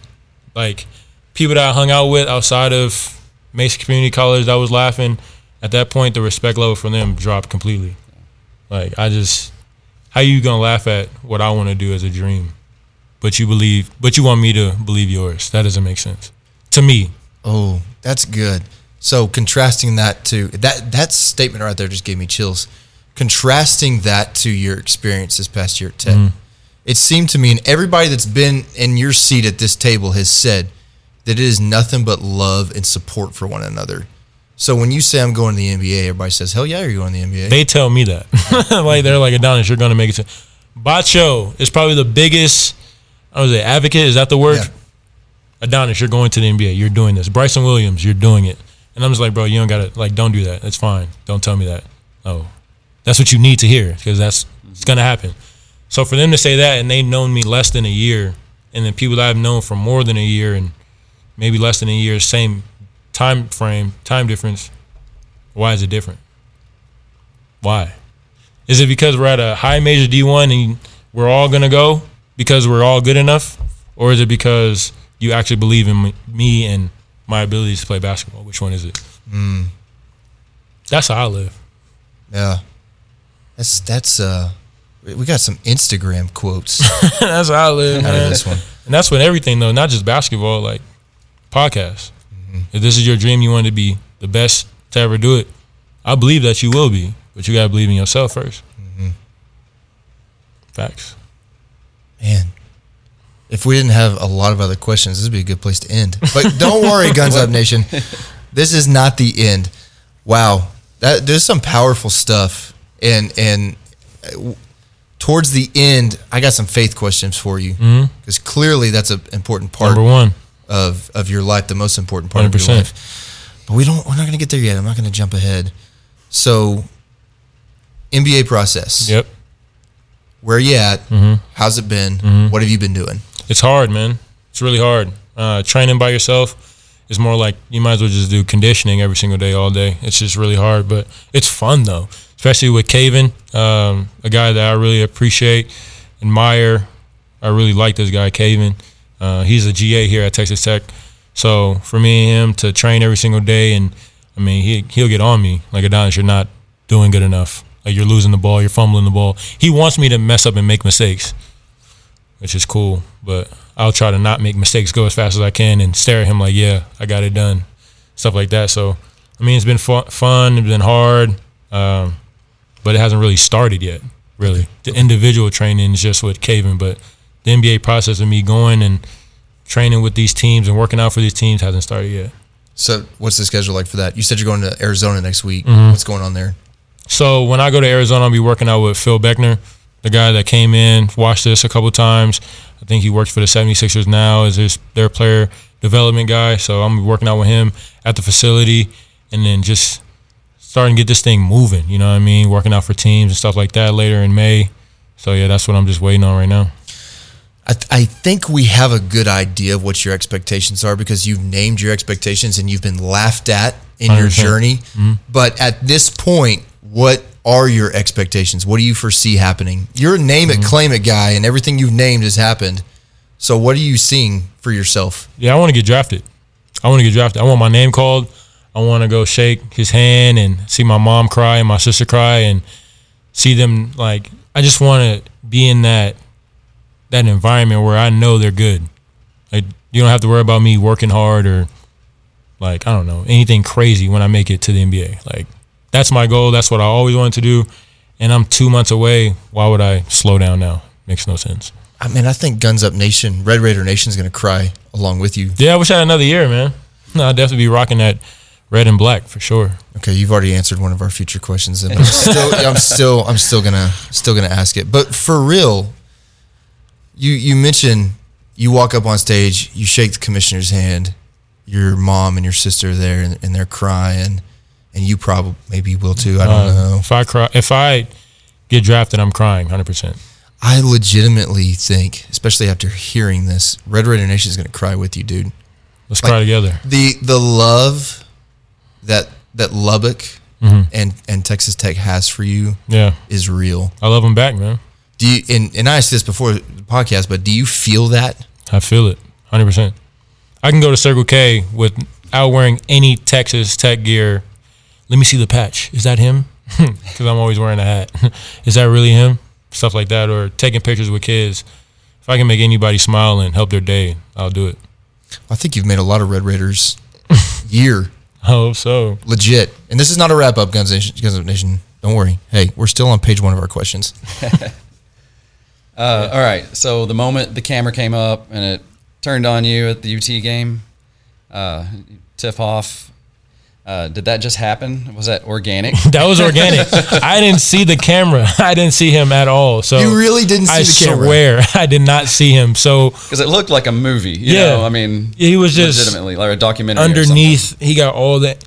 like people that I hung out with outside of Mesa Community College that was laughing, at that point the respect level for them dropped completely. Like I just how you gonna laugh at what I want to do as a dream? But you believe but you want me to believe yours. That doesn't make sense. To me.
Oh, that's good. So contrasting that to that that statement right there just gave me chills. Contrasting that to your experience this past year at Tech, mm-hmm. it seemed to me, and everybody that's been in your seat at this table has said that it is nothing but love and support for one another. So when you say I'm going to the NBA, everybody says, "Hell yeah, you're going to the NBA."
They tell me that. (laughs) like they're like Adonis, you're gonna make it to Batcho is probably the biggest I was say advocate, is that the word?
Yeah.
Adonis, you're going to the NBA. You're doing this. Bryson Williams, you're doing it. And I'm just like, bro, you don't gotta like don't do that. It's fine. Don't tell me that. Oh. That's what you need to hear, because that's it's gonna happen. So for them to say that and they've known me less than a year, and then people that I've known for more than a year and maybe less than a year, same time frame, time difference, why is it different? Why? Is it because we're at a high major D1 and we're all going to go because we're all good enough? Or is it because you actually believe in me- and my abilities to play basketball? Which one is it? That's how I live.
yeah, that's that's uh, we we got some Instagram quotes (laughs)
that's how I live,
out of this one.
And that's with everything, though, not just basketball, like podcasts. If this is your dream, you want to be the best to ever do it, I believe that you will be, but you got to believe in yourself 1st Facts.
Man, if we didn't have a lot of other questions, this would be a good place to end. But don't (laughs) worry, Guns Up Nation. This is not the end. Wow, that there's some powerful stuff, and and uh, towards the end, I got some faith questions for you because clearly that's an important part
Number one.
Of of your life, the most important part of your life. But we don't. We're not going to get there yet. I'm not going to jump ahead. So, NBA process.
Yep.
Where you at?
Mm-hmm.
How's it been? What have you been doing?
It's hard, man. It's really hard. Uh, training by yourself is more like you might as well just do conditioning every single day, all day. It's just really hard, but it's fun though, especially with Caven, um, a guy that I really appreciate, admire. I really like this guy, Caven. Uh, he's a GA here at Texas Tech. So for me and him to train every single day, and I mean, he he'll get on me like Adonis, you're not doing good enough. Like you're losing the ball, you're fumbling the ball. He wants me to mess up and make mistakes which is cool. But I'll try to not make mistakes, go as fast as I can, and stare at him like, yeah, I got it done, stuff like that. So, I mean, it's been fun, it's been hard, um, but it hasn't really started yet. Really, the individual training is just with Caven, but the NBA process of me going and training with these teams and working out for these teams hasn't started yet.
So, what's the schedule like for that? You said you're going to Arizona next week.
Mm-hmm.
What's going on there?
So when I go to Arizona, I'll be working out with Phil Beckner, the guy that came in, watched this a couple times. I think he works for the 76ers now as his, their player development guy. So I'm working out with him at the facility and then just starting to get this thing moving. You know what I mean? Working out for teams and stuff like that later in May. So yeah, that's what I'm just waiting on right now.
I, th- I think we have a good idea of what your expectations are because you've named your expectations and you've been laughed at in your
100%.
journey.
Mm-hmm.
But at this point, what are your expectations? What do you foresee happening? You're a name
Mm-hmm.
it, claim it guy, and everything you've named has happened. So, what are you seeing for yourself?
Yeah, I want to get drafted. I want to get drafted. I want my name called. I want to go shake his hand and see my mom cry and my sister cry and see them like. I just want to be in that that environment where I know they're good. Like you don't have to worry about me working hard or like I don't know anything crazy when I make it to the NBA. Like that's my goal. That's what I always wanted to do. And I'm two months away. Why would I slow down now? Makes no sense.
I mean, I think Guns Up Nation, Red Raider Nation is going to cry along with you.
Yeah, I wish I had another year, man. No, I'd definitely be rocking that red and black for sure.
Okay, you've already answered one of our future questions, and I'm (laughs) still, I'm still, I'm still gonna, still gonna ask it. But for real, you you mentioned you walk up on stage, you shake the commissioner's hand, your mom and your sister are there, and, and they're crying, and you probably maybe will too. I don't
Uh,
know.
If I cry, if I get drafted, I'm crying 100. percent
I legitimately think, especially after hearing this, Red Raider Nation is going to cry with you, dude.
Let's cry together.
The the love that that Lubbock
Mm-hmm.
and and Texas Tech has for you
Yeah,
is real.
I love them back, man.
Do you and, and I asked this before the podcast, but do you feel that?
I feel it, hundred percent. I can go to Circle K without wearing any Texas Tech gear. Let me see the patch. Is that him? (laughs) Because I'm always wearing a hat. (laughs) Is that really him? Stuff like that, or taking pictures with kids. If I can make anybody smile and help their day, I'll do it.
I think you've made a lot of Red Raiders (laughs) year
I hope so.
legit. And this is not a wrap up, Guns Nation. Guns Up Nation. Don't worry. Hey, we're still on page one of our questions.
Uh, all right. So the moment the camera came up and it turned on you at the UT game, uh, tip off. Uh, did that just happen? Was that organic? (laughs)
That was organic. I didn't see the camera. (laughs) I didn't see him at all. So
You really didn't see
I
the camera?
swear (laughs) I did not see him. So
Because it looked like a movie. You
Yeah.
know, I mean,
he was just
legitimately like a documentary. or
underneath. He got all that.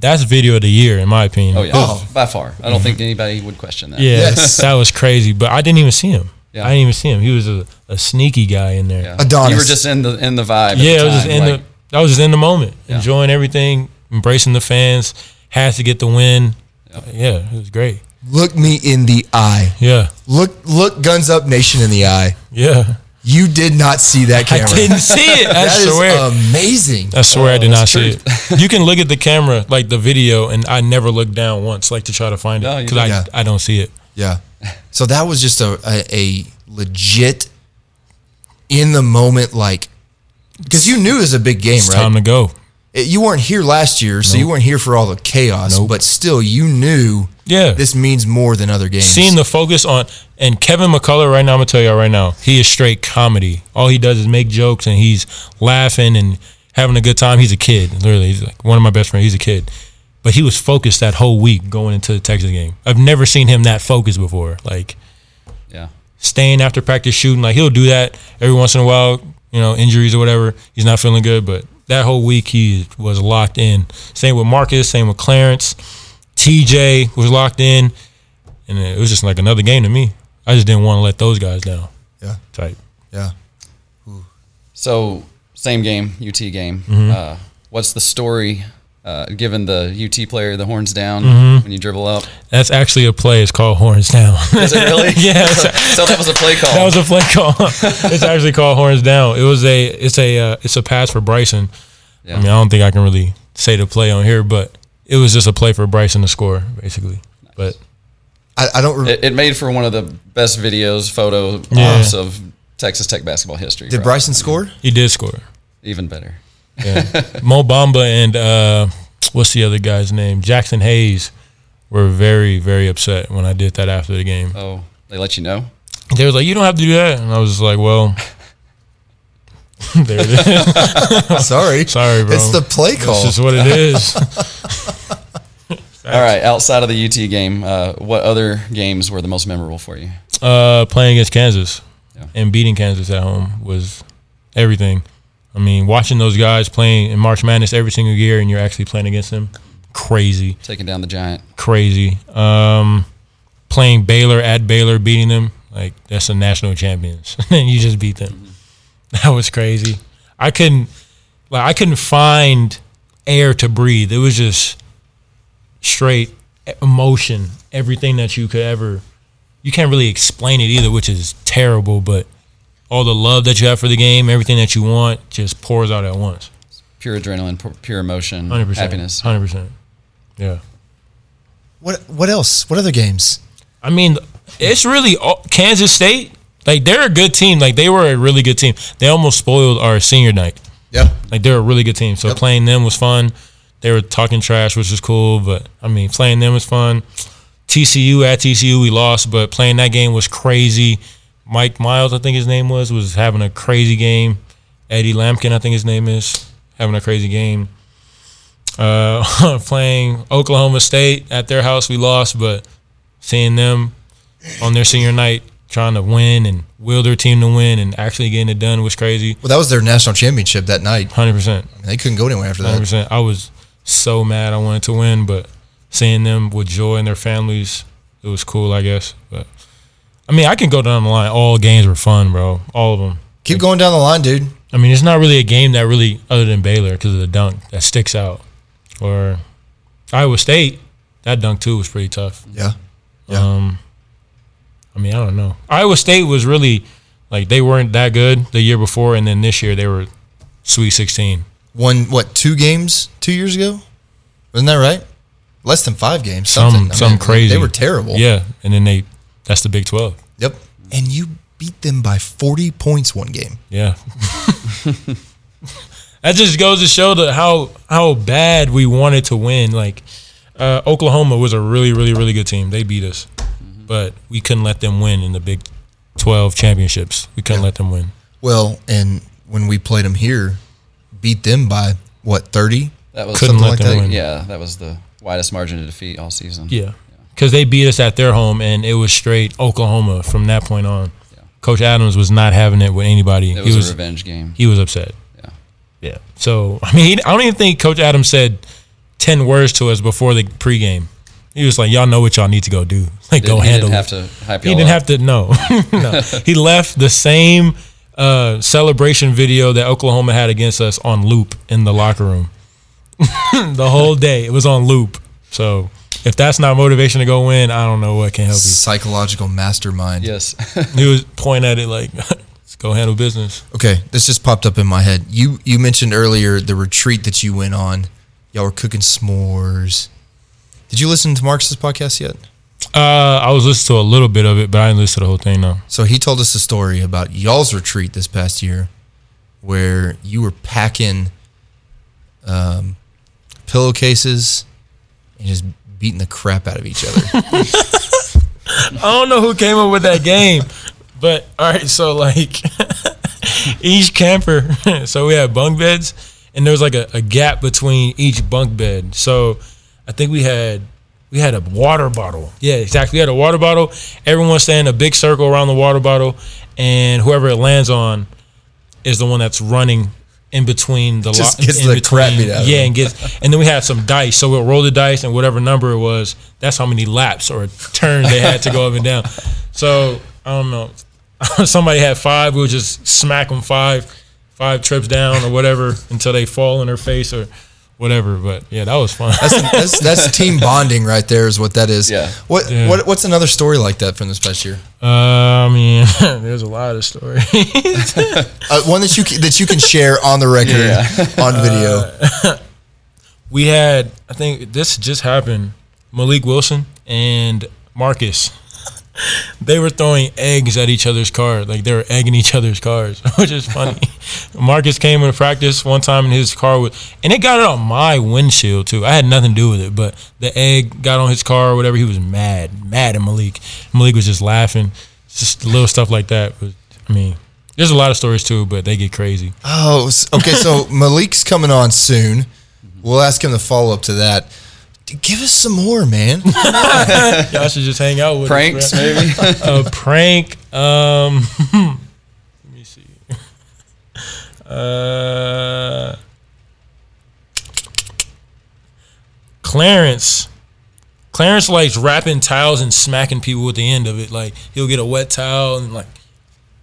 That's video of the year, in my opinion.
Oh yeah, by far. I don't think anybody would question that.
Yeah,
Yes.
that was crazy. But I didn't even see him.
Yeah.
I didn't even see him. He was a, a sneaky guy in there.
Yeah.
Adonis.
You were just in the in the vibe. at
Yeah,
the
I was just in
like,
the. I was just in the moment,
Yeah.
enjoying everything, embracing the fans. Had to get the win. Yeah, it was great.
Look me in the eye.
Yeah,
Look look Guns Up Nation in the eye.
yeah.
You did not see that camera.
I didn't see it. I (laughs)
That is
swear.
amazing.
I swear I did
Oh,
not
that's
see it. You can look at the camera, like the video, and I never looked down once, like to try to find it
you
because I,
didn't.
I don't see it.
Yeah. So that was just a, a, a legit in the moment like because you knew it was a big game,
It's
right?
time to go.
It- you weren't here last year, so you weren't here for all the chaos,
Nope.
but still you knew
Yeah.
this means more than other games.
Seeing the focus on and Kevin McCullar right now, I'm gonna tell y'all right now, he is straight comedy. All he does is make jokes and he's laughing and having a good time. He's a kid, literally. He's like one of my best friends. He's a kid, but he was focused that whole week going into the Texas game. I've never seen him that focused before. Like
yeah.
staying after practice shooting. Like he'll do that every once in a while, you know, injuries or whatever. He's not feeling good, but that whole week he was locked in. Same with Marcus, same with Clarence. TJ was locked in, and it was just like another game to me. I just didn't want to let those guys down.
Yeah.
Type.
Yeah.
So same game, UT game.
Mm-hmm.
Uh, what's the story? Uh, given the UT player the horns down
Mm-hmm.
when you dribble up,
That's actually a play. It's called Horns Down.
is it really? (laughs)
yeah,
so,
it's- (laughs)
so that was a play call.
that was a play call. (laughs) it's actually called Horns Down. It was a it's a uh, it's a pass for Bryson.
Yeah.
I mean, I don't think I can really say the play on here, but it was just a play for Bryson to score, basically. But
I, I don't. Re-
it, it made for one of the best videos, photo
Yeah.
ops of Texas Tech basketball history.
did
probably.
Bryson score?
he did score.
Even better.
Yeah. Mo Bamba and uh, what's the other guy's name? Jaxson Hayes were very, very upset when I did that after the game.
Oh, they let you know.
They was like, "You don't have to do that," and I was just like, "Well, (laughs) there it is. (laughs)
Sorry.
Sorry, bro.
It's the play call.
That's just what it is." (laughs)
All right, outside of the UT game, uh, what other games were the most memorable for you?
uh, playing against Kansas
Yeah.
and beating Kansas at home was everything. I mean, watching those guys playing in March Madness every single year, and you're actually playing against them, crazy.
Taking down the giant.
crazy. Um, playing Baylor at Baylor, beating them like that's the national champions, (laughs) and you just beat them. That was crazy. I couldn't like I couldn't find air to breathe. It was just straight emotion. Everything that you could ever. You can't really explain it either, which is terrible. But all the love that you have for the game, everything that you want, just pours out at once.
Pure adrenaline, pure emotion,
Hundred percent.
happiness.
Hundred percent. Yeah.
What What else? What other games?
I mean, it's really all- Kansas State. Like they're a good team. Like they were a really good team. They almost spoiled our senior night.
Yeah.
Like they're a really good team. So
Yep.
playing them was fun. They were talking trash, which was cool. But I mean, playing them was fun. TCU at TCU, we lost, but playing that game was crazy. Mike Miles, I think his name was, was having a crazy game. Eddie Lampkin, I think his name is, having a crazy game. Uh, (laughs) playing Oklahoma State at their house, we lost, but seeing them on their senior night trying to win and will their team to win and actually getting it done was crazy.
Well, that was their national championship that night.
Hundred percent.
They couldn't go anywhere after that.
Hundred percent. I was so mad. I wanted to win, but seeing them with joy and their families, it was cool. I guess. But I mean, I can go down the line. All games were fun, bro. All of them.
Keep going down the line, dude.
I mean, it's not really a game that really, other than Baylor, because of the dunk that sticks out. Or Iowa State, that dunk too was pretty tough.
Yeah. Yeah.
Um, I mean, I don't know. Iowa State was really like they weren't that good the year before, and then this year they were Sweet Sixteen.
Won what two games two years ago? Wasn't that right? Less than five games.
Some
Something.
Some
mean,
crazy.
They were terrible.
Yeah, and then they that's the Big Twelve.
Yep. And you beat them by forty points one game.
Yeah. that just goes to show the how how bad we wanted to win. Like uh, Oklahoma was a really really really good team. They beat us, but we couldn't let them win in the Big Twelve championships. We couldn't
Yeah.
let them win.
Well, and when we played them here, beat them by what thirty?
That was
Couldn't
Something
let
like
them
that.
win.
yeah, that was the widest margin of defeat all season.
Yeah, because they beat us at their home, and it was straight Oklahoma from that point on.
Yeah.
Coach Adams was not having it with anybody.
It was,
he was
a revenge game.
he was upset.
Yeah.
Yeah. So I mean, he, I don't even think Coach Adams said ten words to us before the pregame. He was like, "Y'all know what y'all need to go do. (laughs) Like,
Didn't-
go
he
handle
didn't
it."
have to hype
he didn't
up.
have to. No, (laughs) no. He (laughs) left the same uh, celebration video that Oklahoma had against us on loop in the locker room. the whole day, it was on loop. So if that's not motivation to go win, I don't know what can help you.
Psychological mastermind.
Yes. (laughs)
He was pointing at it like, "Let's (laughs) go handle business."
Okay, this just popped up in my head. You you mentioned earlier the retreat that you went on. Y'all were cooking s'mores. Did you listen to Marcus's podcast yet?
Uh, I was listening to a little bit of it, but I didn't listen to the whole thing. No.
So he told us a story about y'all's retreat this past year, where you were packing um, pillowcases and just beating the crap out of each other. (laughs)
I don't know who came up with that game, but all right. So like (laughs) each camper, (laughs) so we had bunk beds, and there was like a, a gap between each bunk bed. So I think we had we had a water bottle. Yeah, exactly. We had a water bottle. Everyone stand a big circle around the water bottle, and whoever it lands on is the one that's running in between the
Just
lo-
gets
in
the crap beat out of
Yeah, and gets and then we had some dice. So we'll roll the dice and whatever number it was, that's how many laps or turns they had to go up and down. So I don't know. (laughs) Somebody had five. We would just smack them five, five trips down or whatever until they fall in their face or whatever. But yeah, that was fun.
That's, (laughs) that's that's team bonding right there, is what that is.
Yeah.
What
Yeah.
what what's another story like that from this past year?
uh, I mean, (laughs) there's a lot of stories. (laughs)
Uh, one that you that you can share on the record
Yeah.
on video.
we had I think this just happened. Malik Wilson and Marcus. (laughs) They were throwing eggs at each other's car, like they were egging each other's cars, (laughs) which is funny. (laughs) Marcus came in practice one time in his car with, and it got it on my windshield too. I had nothing to do with it, but the egg got on his car or whatever. He was mad, mad at Malik. Malik was just laughing, just little stuff like that. But I mean, there's a lot of stories too, but they get crazy.
Oh, okay. So Malik's coming on soon. We'll ask him the follow up to that. D- Give us some more, man. (laughs)
Y'all should just hang out with us,
Pranks,
bro.
maybe. (laughs)
a prank. Um, (laughs) let me see. Uh, Clarence. Clarence likes wrapping towels and smacking people with the end of it. Like he'll get a wet towel and like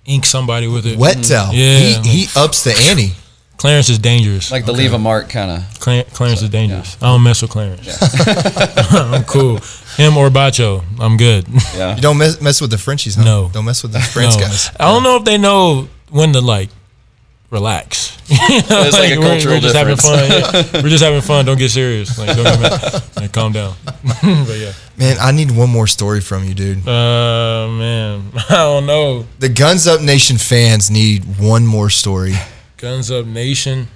ink somebody with it.
Wet towel.
Yeah.
He, he ups the ante.
Clarence is dangerous.
like the leave a mark kind of.
Cla- Clarence is dangerous. I don't mess with Clarence. (laughs) I'm cool. Him or Batcho, I'm good.
Yeah.
You don't mess, mess with the Frenchies, huh?
No.
Don't mess with the French
No.
guys.
I don't know if they know when to like relax. (laughs)
It's like a
we're, we're just having fun. Yeah. (laughs) We're just having fun. Don't get serious. Like, don't get. Like, calm down. but yeah.
Man, I need one more story from you, dude.
Uh, man, I don't know.
The Guns Up Nation fans need one more story.
Guns Up Nation.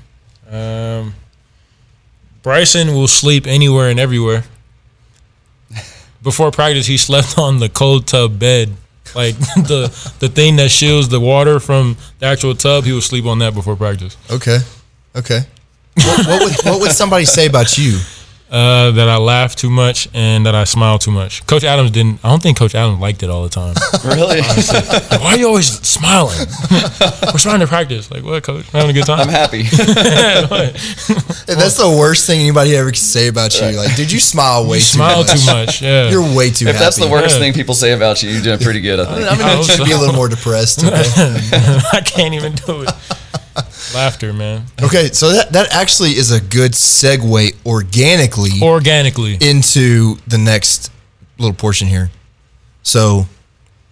Um, Bryson will sleep anywhere and everywhere. Before practice, he slept (laughs) on the cold tub bed, like (laughs) the the thing that shields the water from the actual tub. He would sleep on that before practice.
Okay. Okay. What, what, would, what would somebody say about you?
Uh, that I laugh too much and that I smile too much. Coach Adams didn't. I don't think Coach Adams liked it all the time. (laughs)
Really?
Like, Why are you always smiling? We're trying to practice. Like what, Coach? We're having a good time.
I'm happy. (laughs)
That's the worst thing anybody ever can say about you. Like, did you smile way
You
too
smile
much?
too much. Yeah.
You're way too happy.
if
happy.
that's the worst
Yeah.
thing people say about you, you're doing pretty good, I think.
I'm
I
gonna
hope
try to be a little more depressed. Okay. (laughs)
I can't even do it. (laughs) Laughter, man.
okay, so that that actually is a good segue organically
Organically.
into the next little portion here. So,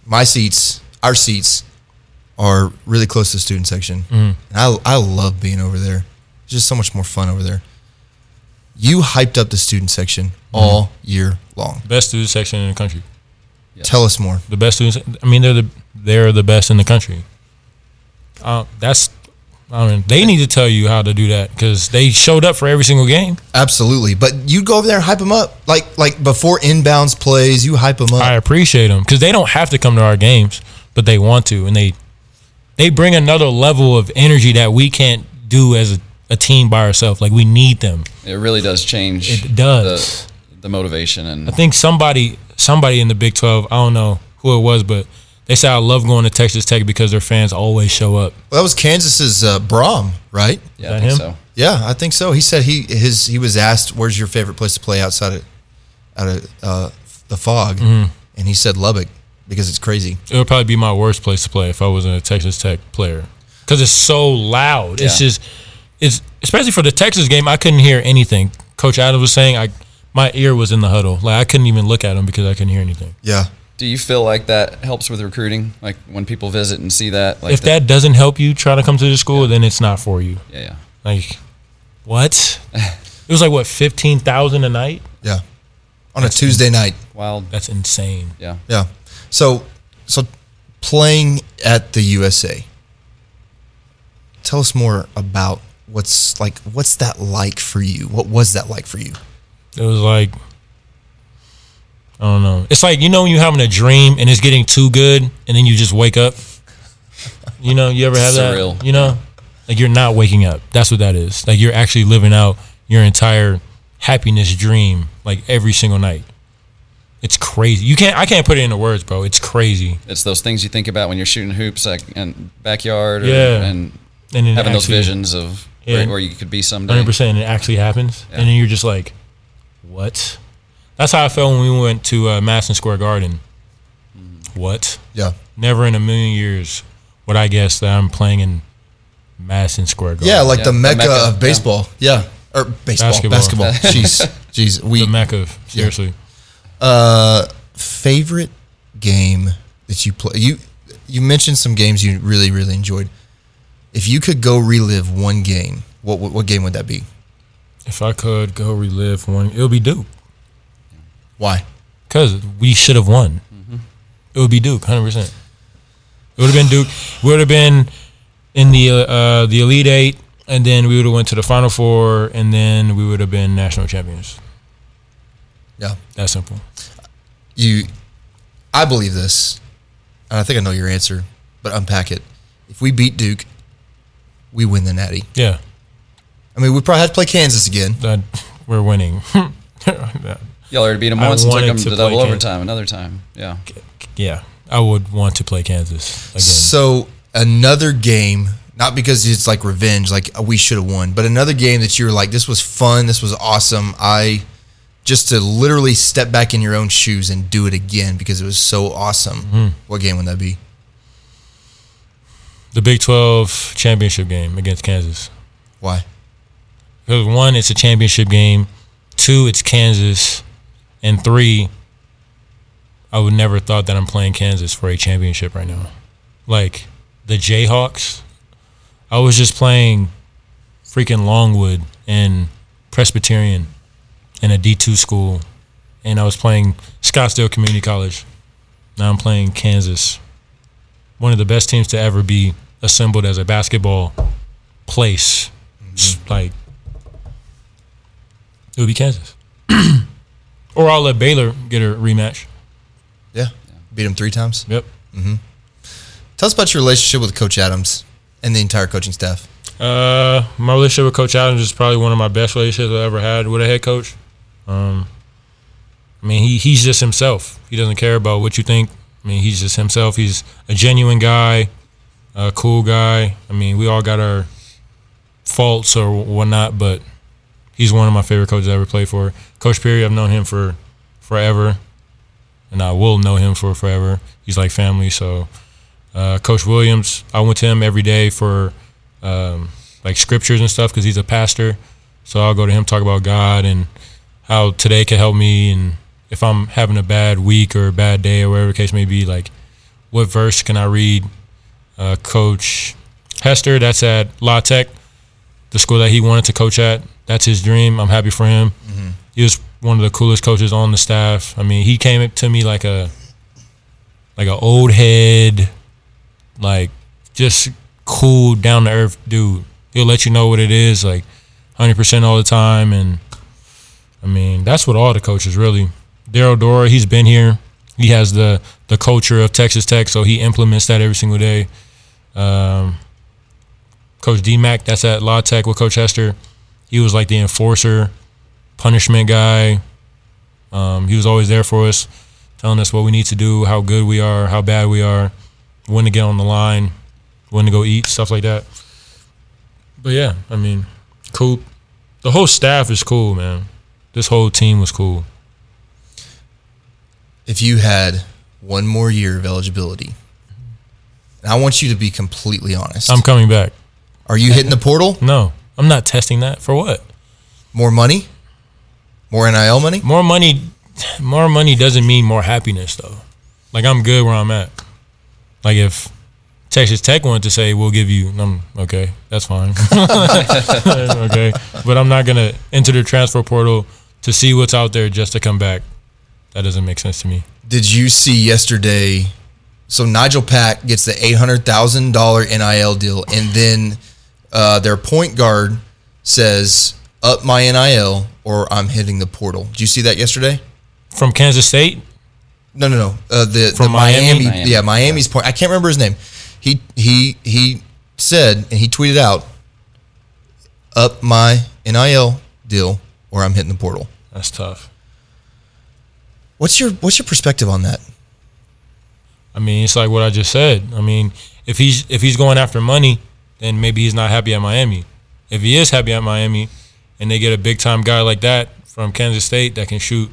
my seats, our seats, are really close to the student section,
Mm-hmm.
and I I love being over there. It's just so much more fun over there. You hyped up the student section
Mm-hmm.
all year long.
Best student section in the country.
Yes.
Tell us more.
The best students. I mean, they're the they're the best in the country. Uh, that's. I mean, they need to tell you how to do that because they showed up for every single game.
Absolutely, but you go over there and hype them up, like like before inbounds plays. You hype them up.
I appreciate them because they don't have to come to our games, but they want to, and they they bring another level of energy that we can't do as a, a team by ourselves. Like we need them.
It really does change.
It does.
The, the motivation and
I think somebody somebody in the Big Twelve, I don't know who it was, but they say I love going to Texas Tech because their fans always show up.
Well, that was Kansas's uh, Brom, right?
yeah, I think
him?
so.
Yeah, I think so. He said he his he was asked, "Where's your favorite place to play outside of out of uh, the Phog?"
Mm-hmm.
And he said Lubbock because it's crazy.
It would probably be my worst place to play if I wasn't a Texas Tech player because it's so loud. It's just it's especially for the Texas game. I couldn't hear anything. Coach Adams was saying I my ear was in the huddle. Like I couldn't even look at him because I couldn't hear anything.
Yeah,
Do you feel like that helps with recruiting? Like when people visit and see that? Like
if that doesn't help you try to come to the school, then it's not for you.
yeah, yeah.
Like what? (laughs) it was like what fifteen thousand a night.
yeah. On a Tuesday night.
Wild.
That's insane.
Yeah.
Yeah. So so playing at the USA. Tell us more about what's like. What's that like for you? What was that like for you?
It was like I don't know. It's like you know when you're having a dream and it's getting too good, and then you just wake up. You know, you ever have
Surreal.
that? You know, like you're not waking up. That's what that is. Like you're actually living out your entire happiness dream, like every single night. It's crazy. You can't. I can't put it into words, bro. It's crazy.
It's those things you think about when you're shooting hoops like in backyard or,
Yeah.
and
And
having those visions of
Yeah.
where, where you could be someday.
Hundred percent, and it actually happens,
Yeah.
and then you're just like, "What?" That's how I felt when we went to uh, Madison Square Garden. What?
Yeah.
Never in a million years would I guess that I'm playing in Madison Square Garden.
Yeah, like
Yeah,
the
the
mecca,
mecca,
of baseball. Yeah. Or baseball.
Basketball.
Basketball. (laughs) Jeez. Jeez. We
the mecca. Seriously,
Uh, favorite game that you play? You you mentioned some games you really really enjoyed. If you could go relive one game, what what, what game would that be?
if I could go relive one, it would be Duke
Why?
because we should have won. It would be Duke, hundred percent. It would have been Duke. We would have been in the uh, uh, the Elite Eight, and then we would have went to the Final Four, and then we would have been national champions.
Yeah.
That simple.
You, I believe this, and I think I know your answer, but unpack it. If we beat Duke, we win the Natty.
Yeah,
I mean, we probably have to play Kansas again.
that we're winning. (laughs) (laughs)
Y'all already beat them
I
once and took
wanted
them
to
to,
play
double
Kansas.
overtime another time. Yeah.
yeah, I would want to play Kansas again.
So another game, not because it's like revenge, like we should have won, but another game that you were like, this was fun, this was awesome. I just to literally step back in your own shoes and do it again because it was so awesome.
Mm-hmm.
What game would that be?
the Big Twelve championship game against Kansas.
Why?
Because one, it's a championship game. Two, it's Kansas, and three, I would never thought that I'm playing Kansas for a championship right now. Like the Jayhawks, I was just playing freaking Longwood and Presbyterian in a D2 school, and I was playing Scottsdale Community College. Now I'm playing Kansas, one of the best teams to ever be assembled as a basketball place. It's Like it would be Kansas, (clears throat) or I'll let Baylor get a rematch.
Yeah. Beat him three times.
Yep.
Tell us about your relationship with Coach Adams and the entire coaching staff.
Uh, my relationship with Coach Adams is probably one of my best relationships I've ever had with a head coach. Um, I mean, he he's just himself. He doesn't care about what you think. I mean, he's just himself. He's a genuine guy, a cool guy. I mean, we all got our faults or whatnot, but he's one of my favorite coaches I ever played for. Coach Peery, I've known him for forever, and I will know him for forever. He's like family. So, uh, Coach Williams, I went to him every day for um, like scriptures and stuff because he's a pastor. So I'll go to him talk about God and how today can help me, and if I'm having a bad week or a bad day or whatever the case may be, like what verse can I read? Uh, coach Hester, that's at La Tech, the school that he wanted to coach at. That's his dream. I'm happy for him. Mm-hmm. He was one of the coolest coaches on the staff. I mean, he came to me like a like an old head, like just cool, down to earth dude. He'll let you know what it is, like 100% all the time. And I mean, that's what all the coaches really. Daryl Dora, he's been here. He has the the culture of Texas Tech, so he implements that every single day. Um, Coach DMAC, that's at La Tech with Coach Hester. He was like the enforcer, punishment guy. Um, he was always there for us, telling us what we need to do, how good we are, how bad we are, when to get on the line, when to go eat, stuff like that. But yeah, I mean, cool. The whole staff is cool, man. This whole team was cool.
If you had one more year of eligibility, and I want you to be completely honest.
I'm coming back.
Are you hitting the portal?
No, I'm not testing that. For what?
More money? More NIL money?
More money. (laughs) More money doesn't mean more happiness, though. Like I'm good where I'm at. Like if Texas Tech wanted to say we'll give you, I'm okay. That's fine. (laughs) okay, but I'm not gonna enter the transfer portal to see what's out there just to come back. That doesn't make sense to me.
Did you see yesterday? So Nigel Pack gets the eight hundred thousand dollar NIL deal, and then uh, their point guard says, "Up my NIL, or I'm hitting the portal." Did you see that yesterday?
From Kansas State?
No, no, no. Uh, the
From
the Miami,
Miami?
Miami.
yeah, Miami's point. I can't remember his name. He he he said and he tweeted out, "Up my NIL deal, or I'm hitting the portal."
That's tough.
What's your what's your perspective on that?
I mean, it's like what I just said. I mean, if he's if he's going after money, then maybe he's not happy at Miami. If he is happy at Miami, and they get a big time guy like that from Kansas State that can shoot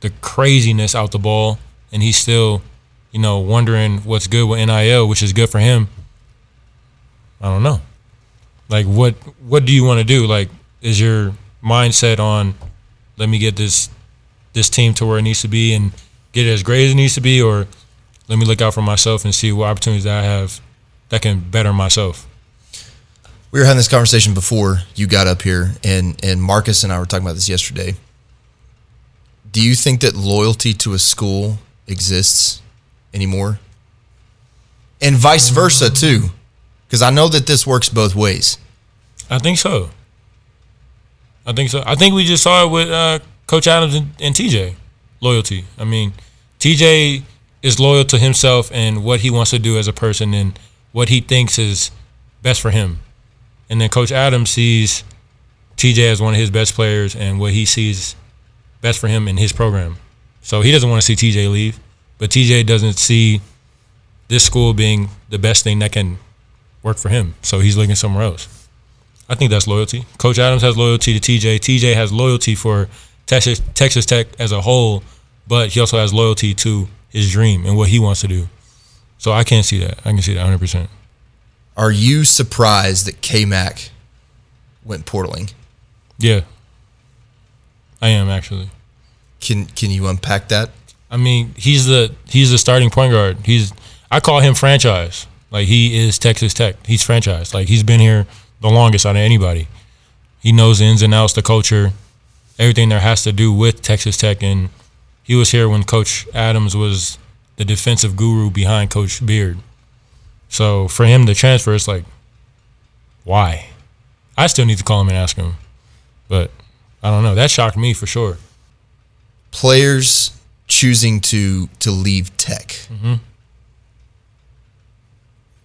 the craziness out the ball, and he's still, you know, wondering what's good with NIL, which is good for him. I don't know. Like, what what do you want to do? Like, is your mindset on let me get this this team to where it needs to be and get it as great as it needs to be, or let me look out for myself and see what opportunities I have that can better myself.
We were having this conversation before you got up here, and and Marcus and I were talking about this yesterday. Do you think that loyalty to a school exists anymore, and vice versa too? Because I know that this works both ways.
I think so. I think so. I think we just saw it with uh, Coach Adams and, and TJ. Loyalty. I mean, TJ is loyal to himself and what he wants to do as a person and what he thinks is best for him. And then Coach Adams sees TJ as one of his best players and what he sees best for him in his program. So he doesn't want to see TJ leave, but TJ doesn't see this school being the best thing that can work for him. So he's looking somewhere else. I think that's loyalty. Coach Adams has loyalty to TJ. TJ has loyalty for Texas Texas Tech as a whole, but he also has loyalty to his dream and what he wants to do. So I can't see that. I can see that 100.
Are you surprised that K Mac went portaling?
Yeah, I am actually.
Can can you unpack that?
I mean, he's the he's the starting point guard. He's I call him franchise. Like he is Texas Tech. He's franchise. Like he's been here the longest out of anybody. He knows the ins and outs, the culture, everything there has to do with Texas Tech. And he was here when Coach Adams was the defensive guru behind Coach Beard. So for him to transfer, it's like, why? I still need to call him and ask him. But I don't know. That shocked me for sure.
Players choosing to to leave Tech.
Mm-hmm.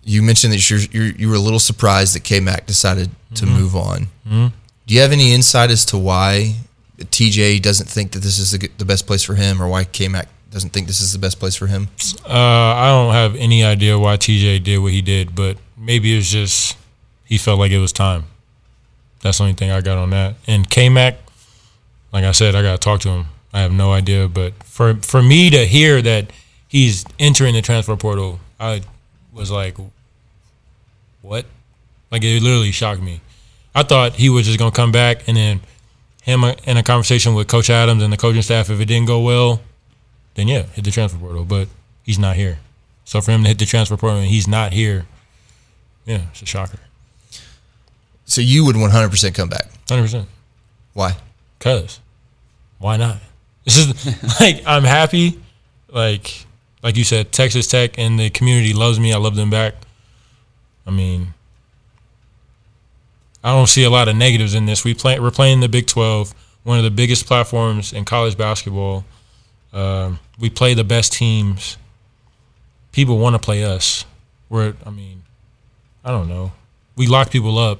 You mentioned that you're, you're you were a little surprised that K Mac decided to
Mm-hmm.
move on. Do you have any insight as to why? TJ doesn't think that this is the, the best place for him, or why K Mac doesn't think this is the best place for him?
Uh, I don't have any idea why TJ did what he did, but maybe it's just he felt like it was time. That's the only thing I got on that. And K Mac, like I said, I got to talk to him. I have no idea, but for for me to hear that he's entering the transfer portal, I was like, what? Like it literally shocked me. I thought he was just gonna come back and then him in a conversation with Coach Adams and the coaching staff. If it didn't go well, then yeah, hit the transfer portal. But he's not here. So for him to hit the transfer portal and he's not here, yeah, it's a shocker.
So you would 100% come back.
Hundred percent.
Why?
Cause why not? This is (laughs) like I'm happy. Like like you said, Texas Tech and the community loves me. I love them back. I mean, I don't see a lot of negatives in this. We play we're playing the Big Twelve, one of the biggest platforms in college basketball. Um, we play the best teams. People want to play us. We're I mean, I don't know. We lock people up.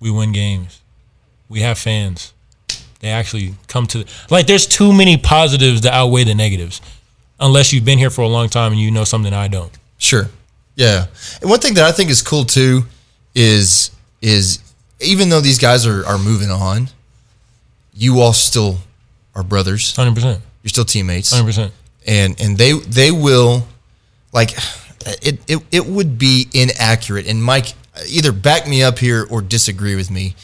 We win games. We have fans they actually come to like there's too many positives that outweigh the negatives unless you've been here for a long time and you know something i don't
Sure. Yeah. And one thing that I think is cool too is is even though these guys are, are moving on, you all still are brothers.
100%
You're still teammates.
100%
and and they they will like it it, it would be inaccurate. And mike either back me up here or disagree with me.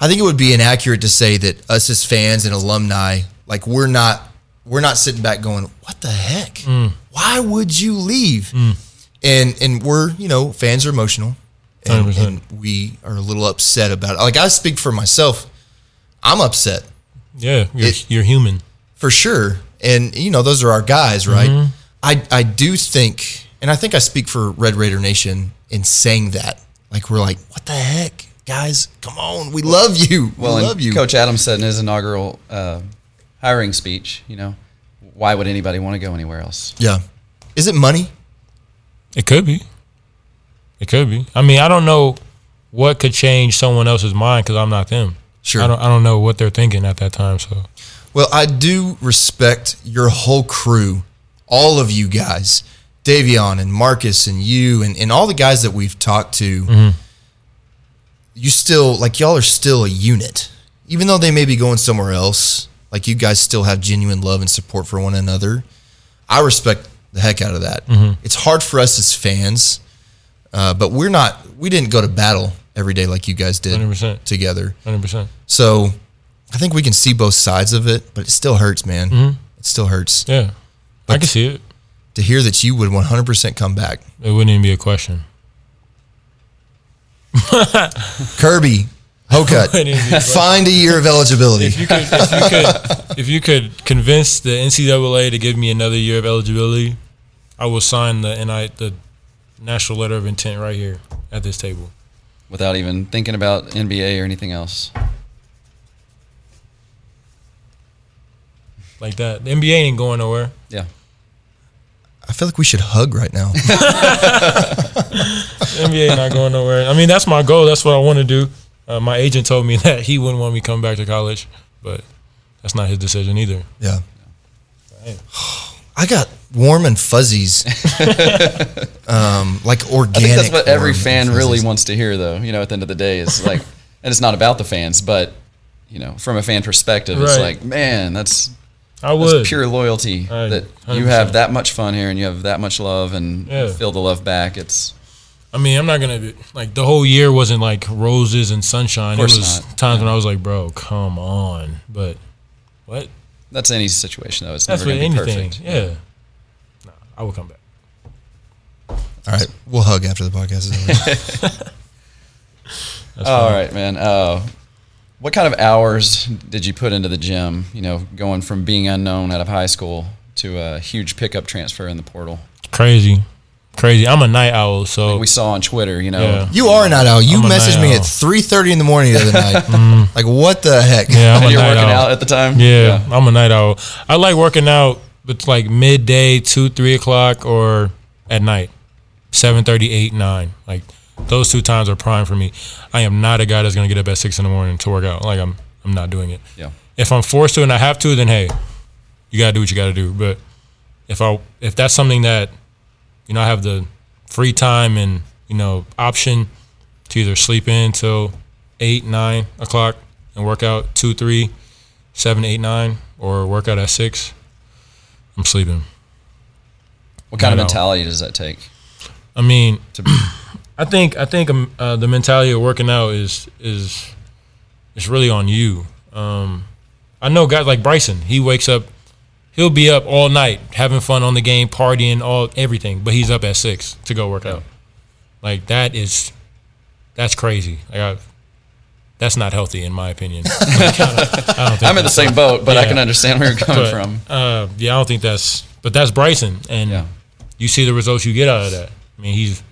I think it would be inaccurate to say that us as fans and alumni like we're not we're not sitting back going what the heck? Mm. Why would you leave? Mm. And and we're you know fans are emotional. And, and we are a little upset about it. Like i speak for myself. I'm upset.
Yeah you're,
It-
you're human
for sure. And you know, those are our guys, right? I I do think, and I think I speak for Red Raider Nation in saying that. Like we're like, what the heck, guys? Come on, we love you.
Well,
we love you.
Coach Adams said in his inaugural uh, hiring speech, you know, why would anybody want to go anywhere else?
Yeah. Is it money?
it could be it could be i mean i don't know what could change someone else's mind because i'm not them
Sure.
I don't, I don't know what they're thinking at that time so
Well, I do respect your whole crew, all of you guys, Davion and Marcus and you and, and all the guys that we've talked to. You still like y'all are still a unit, even though they may be going somewhere else. Like you guys still have genuine love and support for one another. I respect the heck out of that. It's hard for us as fans, uh, but we're not. We didn't go to battle every day like you guys did
100%.
together.
100%
So I think we can see both sides of it, but it still hurts, man. Mm-hmm. It still hurts
yeah i can see it
to hear that you would 100% come back.
it wouldn't even be a question (laughs)
Kirby, Hocutt,
Wouldn't even be a
find a year of eligibility.
if you could, if you could, if you could convince the NCAA to give me another year of eligibility, I will sign the NI the national letter of intent right here at this table.
Without even thinking about NBA or anything else.
Like that, the NBA ain't going nowhere.
Yeah.
I feel like we should hug right now. (laughs) (laughs)
NBA not going nowhere. I mean, that's my goal. That's what I want to do. Uh, my agent told me (laughs) that he wouldn't want me coming back to college, but that's not his decision either.
Yeah. I got warm and fuzzies, um, like organic.
I think that's what every fan really wants to hear, though. You know, at the end of the day, is like, and it's not about the fans, but you know, from a fan perspective, it's like, man, that's
I
that's
would.
pure loyalty
Right.
that you have
100%.
that much fun here and you have that much love and
Yeah.
feel the love back. It's
I mean, I'm not gonna be, like the whole year wasn't like roses and sunshine.
Of course
it was
not.
times when I was like, bro, come on. But what?
that's any situation though. It's
That's
never
with
going to be
anything.
perfect.
Yeah. Nah, I will come back.
All right, we'll hug after the podcast is over. (laughs) (laughs)
That's
All
fine.
right, man. Uh, what kind of hours did you put into the gym? You know, going from being unknown out of high school to a huge pickup transfer in the portal.
Crazy. Crazy. I'm a night owl, so
We saw on Twitter, you know,
Yeah.
You are a night owl. You
I'm
messaged me
owl.
at 3:30 in the morning the other night. (laughs) Mm-hmm. Mm. Like what the heck?
yeah, I'm
and (laughs)
a
you're
night
working
owl.
out at the time.
Yeah, I'm a night owl. I like working out, It's like midday, two, three o'clock, or at night, seven thirty, eight, nine. Like those two times are prime for me. I am not a guy that's gonna get up at six in the morning to work out. Like I'm, I'm not doing it.
Yeah.
if I'm forced to and I have to, then hey, you gotta do what you gotta do. But if I if that's something that you know I have the free time and you know option to either sleep in till eight nine o'clock and work out two three seven eight nine or work out at six, I'm sleeping.
What kind of mentality does that take?
I mean,
To be,
I think I think um, uh, the mentality of working out is is is really on you. Um, I know guys like Bryson. He wakes up, he'll be up all night having fun on the game, partying, all everything. But he's up at six to go work out. Like that is that's crazy. Like I, that's not healthy in my opinion. Like, (laughs) I, don't, I don't think
I'm in the same boat, but I can understand where you're (laughs) coming
but,
from.
Uh, yeah, I don't think that's. But that's Bryson, and
Yeah.
you see the results you get out of that. I mean, he's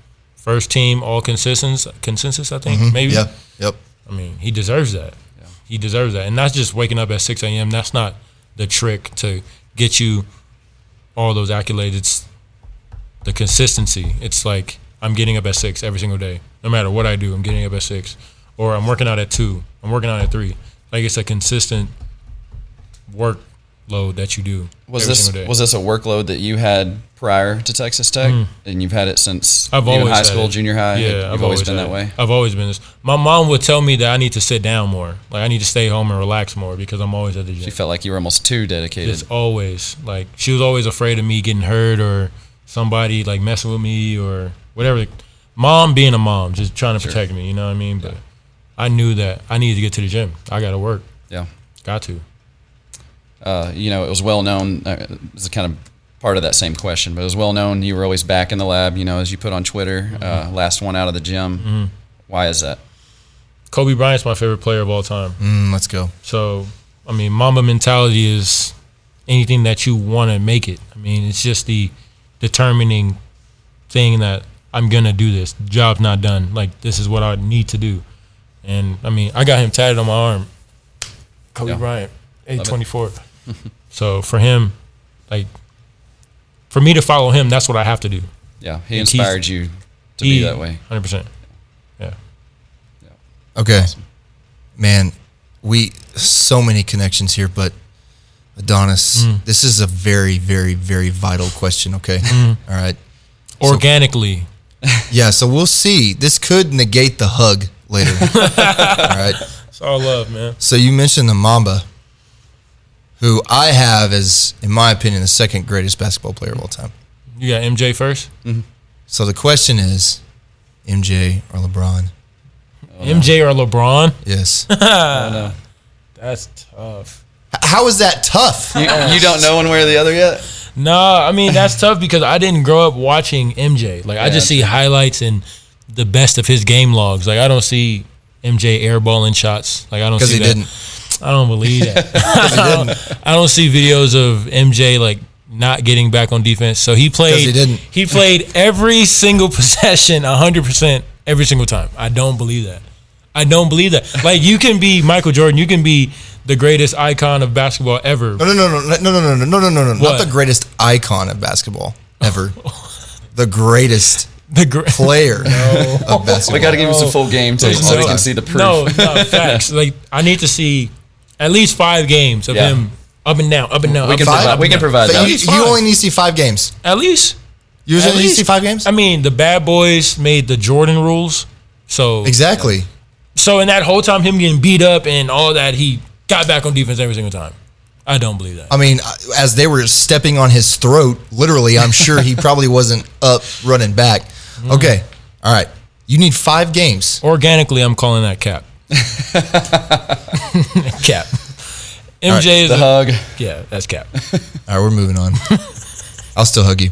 first team all consensus. Consensus, I think mm-hmm. maybe.
yeah Yep.
I mean, he deserves that. He deserves that, and that's just waking up at six a.m. That's not the trick to get you all those accolades. It's the consistency. It's like I'm getting up at six every single day, no matter what I do. I'm getting up at six, or I'm working out at two. I'm working out at three. Like it's a consistent workload that you do
Was this
single day.
was this a workload that you had prior to Texas Tech, and you've had it since
Mm. I've always
high school,
it.
junior high?
Yeah,
you've
I've
always been that way.
I've always been this. My mom would tell me that I need to sit down more. Like I need to stay home and relax more because I'm always at the gym.
You felt like you were almost too dedicated.
Just always like she was always afraid of me getting hurt or somebody like messing with me or whatever. Mom being a mom, just trying to
Sure.
protect me. You know what I mean? But I knew that I needed to get to the gym. I got to work.
yeah.
Got to.
Uh, you know, it was well known. Uh, this is kind of part of that same question, but it was well known you were always back in the lab. You know, as you put on Twitter, uh, last one out of the gym. Why is that?
Kobe Bryant's my favorite player of all time.
Mm, let's go.
So, I mean, Mamba mentality is anything that you want to make it. I mean, it's just the determining thing that I'm gonna do this. Job's not done. Like this is what I need to do. And I mean, I got him tatted on my arm. Kobe
Yeah.
Bryant,
it.
eight twenty four. (laughs) so for him, like, for me to follow him, that's what I have to do.
Yeah, he
Like, he's-
inspired you to be that way.
Hundred percent. Yeah. yeah.
Okay. Man, we so many connections here, but Adonis,
Mm.
this is a very, very, very vital question. Okay.
Mm. (laughs)
All right.
Organically. (laughs)
Yeah. So we'll see. This could negate the hug later. all right.
It's all love, man.
So you mentioned the Mamba, who I have as, in my opinion, the second greatest basketball player of all time.
You got MJ first. Mm-hmm.
So the question is, MJ or LeBron?
MJ or LeBron?
Yes. (laughs)
That's tough.
How is that tough?
You, you don't know one way or the other yet.
No, I mean that's (laughs) tough because I didn't grow up watching MJ. Like I just see highlights and the best of his game logs. Like I don't see MJ airballing shots. Like I don't
Because
see
he
that.
didn't.
I don't believe that. I, don't, I don't see videos of MJ like not getting back on defense. So he played.
he didn't.
He played every single possession, hundred percent, every single time. I don't believe that. I don't believe that. Like you can be Michael Jordan. You can be the greatest icon of basketball ever.
No, no, no, no, no, no, no, no, no, no, no, no. Not the greatest icon of basketball ever. the greatest
The gr-
player of basketball.
We got to give him some full game tape so we can see the proof.
No, no, facts. Like I need to see at least five games of
Yeah.
him up and down, up and down.
we
up
can
and down,
provide,
up
we
and
can
down.
provide
So
that.
you,
least
you
five.
only need to see five games.
At least.
You
At
only need to
least.
see five games.
I mean, the bad boys made the Jordan rules. So
Exactly.
so in that whole time him getting beat up and all that, he got back on defense every single time. I don't believe that.
I mean, as they were stepping on his throat, literally, I'm sure he (laughs) probably wasn't up running back.
Mm-hmm.
Okay. All right. You need five games.
Organically, I'm calling that cap. (laughs) cap. MJ is
the
a,
hug.
yeah, that's cap.
All right, we're moving on. (laughs) I'll still hug you.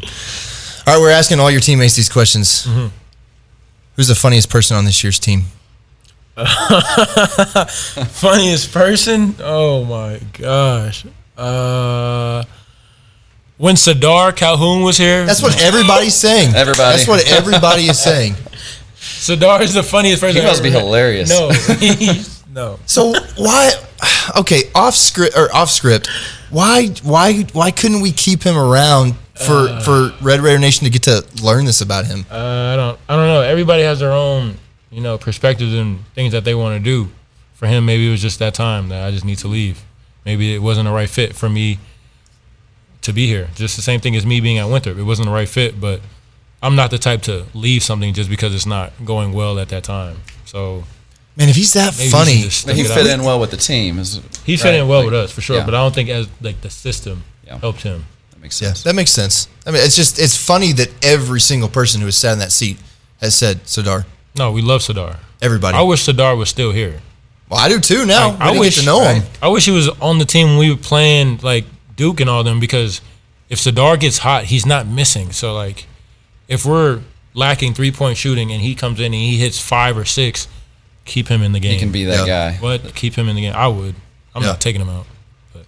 All right, we're asking all your teammates these questions.
Mm-hmm.
Who's the funniest person on this year's team? (laughs)
Funniest person? Oh my gosh. Uh, when Sardaar Calhoun was here,
That's what everybody's saying.
Everybody.
That's what everybody is saying.
Sardaar is the funniest person.
He
I've
must
ever
be hilarious.
No, (laughs) (laughs) no.
So why? Okay, off script or off script. Why? Why? Why couldn't we keep him around for
Uh.
for Red Raider Nation to get to learn this about him?
Uh, I don't. I don't know. Everybody has their own, you know, perspectives and things that they want to do. For him, maybe it was just that time that I just need to leave. maybe it wasn't the right fit for me to be here. Just the same thing as me being at Winter. It wasn't the right fit, but I'm not the type to leave something just because it's not going well at that time. So
Man, if he's that
maybe he
funny,
should
But he fit in well with the team. Is,
He fit
right?
in well
Like,
with us for sure,
yeah.
but I don't think as like the system
Yeah.
helped him.
That makes
yeah,
sense.
that makes sense. I mean, it's just it's funny that every single person who has sat in that seat has said Sardaar.
No, we love Sardaar.
Everybody.
I wish Sardaar was still here.
well, I do too now.
Like,
I,
I wish
get to know him.
I wish he was on the team when we were playing like Duke and all them because if Sardaar gets hot, he's not missing. So like, if we're lacking three point shooting and he comes in and he hits five or six, keep him in the game.
He can be that
Yeah.
guy.
What? Keep him in the game. I would. I'm
Yeah.
not taking him out.
But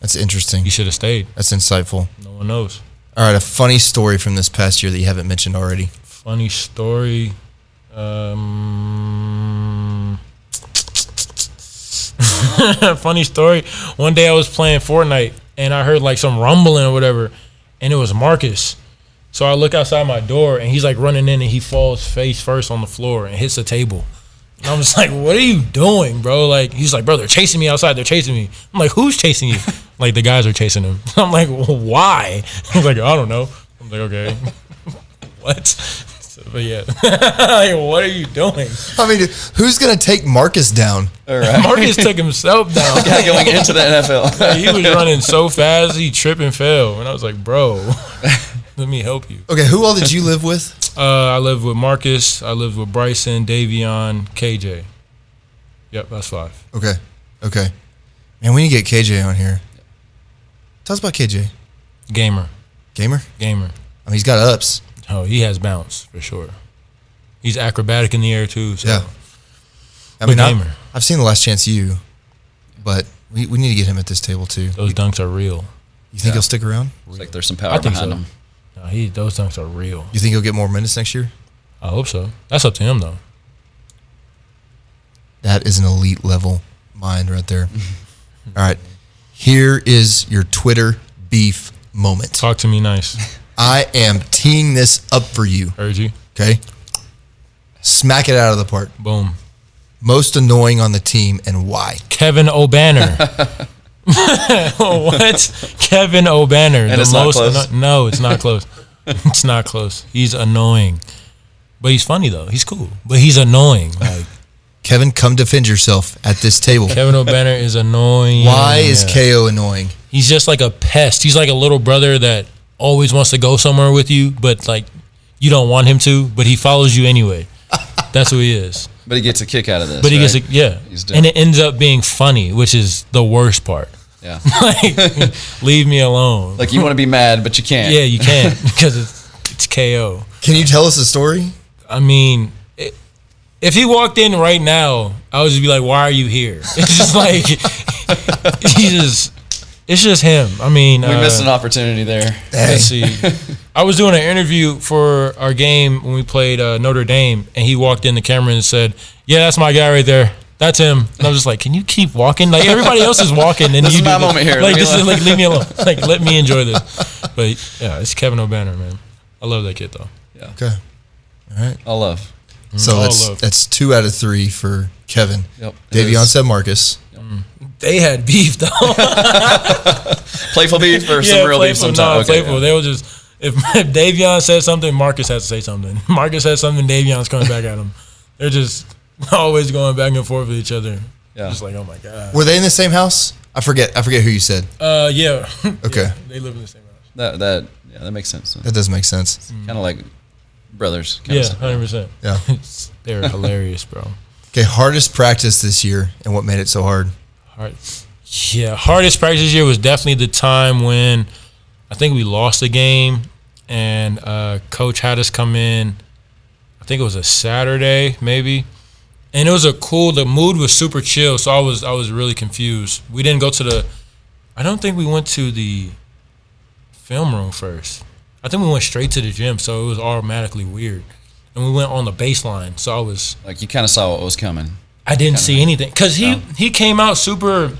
That's interesting.
He should have stayed.
That's insightful.
No one knows.
All right, a funny story from this past year that you haven't mentioned already.
Funny story. Um, (laughs) funny story. One day I was playing Fortnite and I heard like some rumbling or whatever, and it was Marcus. So I look outside my door and he's like running in and he falls face first on the floor and hits the table. And I was like, "What are you doing, bro?" Like he's like, "Bro, they're chasing me outside. They're chasing me." I'm like, "Who's chasing you?" (laughs) like the guys are chasing him. (laughs) I'm like, well, "Why?" He's like, "I don't know." I'm like, "Okay." (laughs) what? So, but yeah, like, what are you doing?
I mean, who's gonna take Marcus down?
All right.
Marcus took himself down.
Guy going into the NFL.
he was running so fast, he tripped and fell, and I was like, "Bro, let me help you."
Okay, who all did you live with? (laughs)
Uh, I lived with Marcus. I lived with Bryson, Davion, KJ. Yep, that's five.
Okay, okay. Man, we need to get KJ on here. Tell us about KJ.
Gamer,
Gamer.
gamer.
I mean, he's got ups.
Oh, he has bounce for sure. He's acrobatic in the air too. So.
Yeah. I
Good
mean, I,
gamer.
I've seen the last chance you, but we, we need to get him at this table too.
those dunks are real.
You think he'll stick around?
It's like there's some
I
power
think
behind
so.
him.
No, he those dunks are real.
You think he'll get more minutes next year?
I hope so. That's up to him though.
That is an elite level mind right there. (laughs) All right. Here is your Twitter beef moment.
Talk to me nice. (laughs)
I am teeing this up for you.
Heard you.
Okay. Smack it out of the park.
Boom.
Most annoying on the team and why?
Kevin Obanor. (laughs) (laughs) Oh, what? Kevin Obanor.
And it's not close?
anno- no, it's not close. (laughs) it's not close. He's annoying. But he's funny though. He's cool. But he's annoying. Like
Kevin, come defend yourself at this table.
Kevin Obanor is annoying.
Why is
Yeah.
KO annoying?
He's just like a pest. He's like a little brother that always wants to go somewhere with you, but like you don't want him to, but he follows you anyway. (laughs) That's who he is.
But he gets a kick out of this.
But he gets a, yeah,
He's
and it ends up being funny, which is the worst part.
Yeah. (laughs)
like, leave me alone.
Like you want to be mad, but you can't.
yeah, you can't (laughs) because it's it's KO.
Can you tell us a story?
I mean, it, if he walked in right now, I would just be like, "Why are you here?" (laughs) It's just like he just. It's just him. I mean,
We
uh,
missed an opportunity there.
Let's see. I was doing an interview for our game when we played uh, Notre Dame, and he walked in the camera and said, "Yeah, that's my guy right there. That's him." And I was just like, "Can you keep walking? Like everybody else is walking, and
This
you
is
do
my
this.
moment here.
Like
Leave me
this is
alone."
like leave me alone. Like let me enjoy this." But yeah, it's Kevin Obanor, man. I love that kid though. Yeah.
Okay. All right.
All love. Mm-hmm.
So
all
that's
love.
that's two out of three for Kevin.
Yep.
Davion said Marcus. Mm.
They had beef though. (laughs)
Playful beef or some real beef sometimes.
No,
Okay,
playful.
yeah.
They were just if, if (laughs) Davion said something, Marcus has to say something. (laughs) Marcus says something, Davion's coming back at him. They're just (laughs) always going back and forth with each other.
Yeah.
Just like, oh my god.
Were they in the same house? I forget. I forget who you said.
Uh, yeah. (laughs)
Okay.
Yeah, they live in the same house.
That that yeah, that makes sense.
That does make sense.
Kind of like brothers.
Yeah, hundred percent.
Yeah. (laughs)
They're hilarious, bro.
Okay. Hardest practice this year and what made it so hard?
Hard. Yeah, hardest practice this year was definitely the time when I think we lost the game, and uh, coach had us come in. I think it was a Saturday, maybe, and it was a cool. The mood was super chill, so I was I was really confused. We didn't go to the. I don't think we went to the film room first. I think we went straight to the gym, so it was automatically weird. And we went on the baseline, so I was
Like you kind of saw what was coming.
I didn't see anything because he
No.
he came out super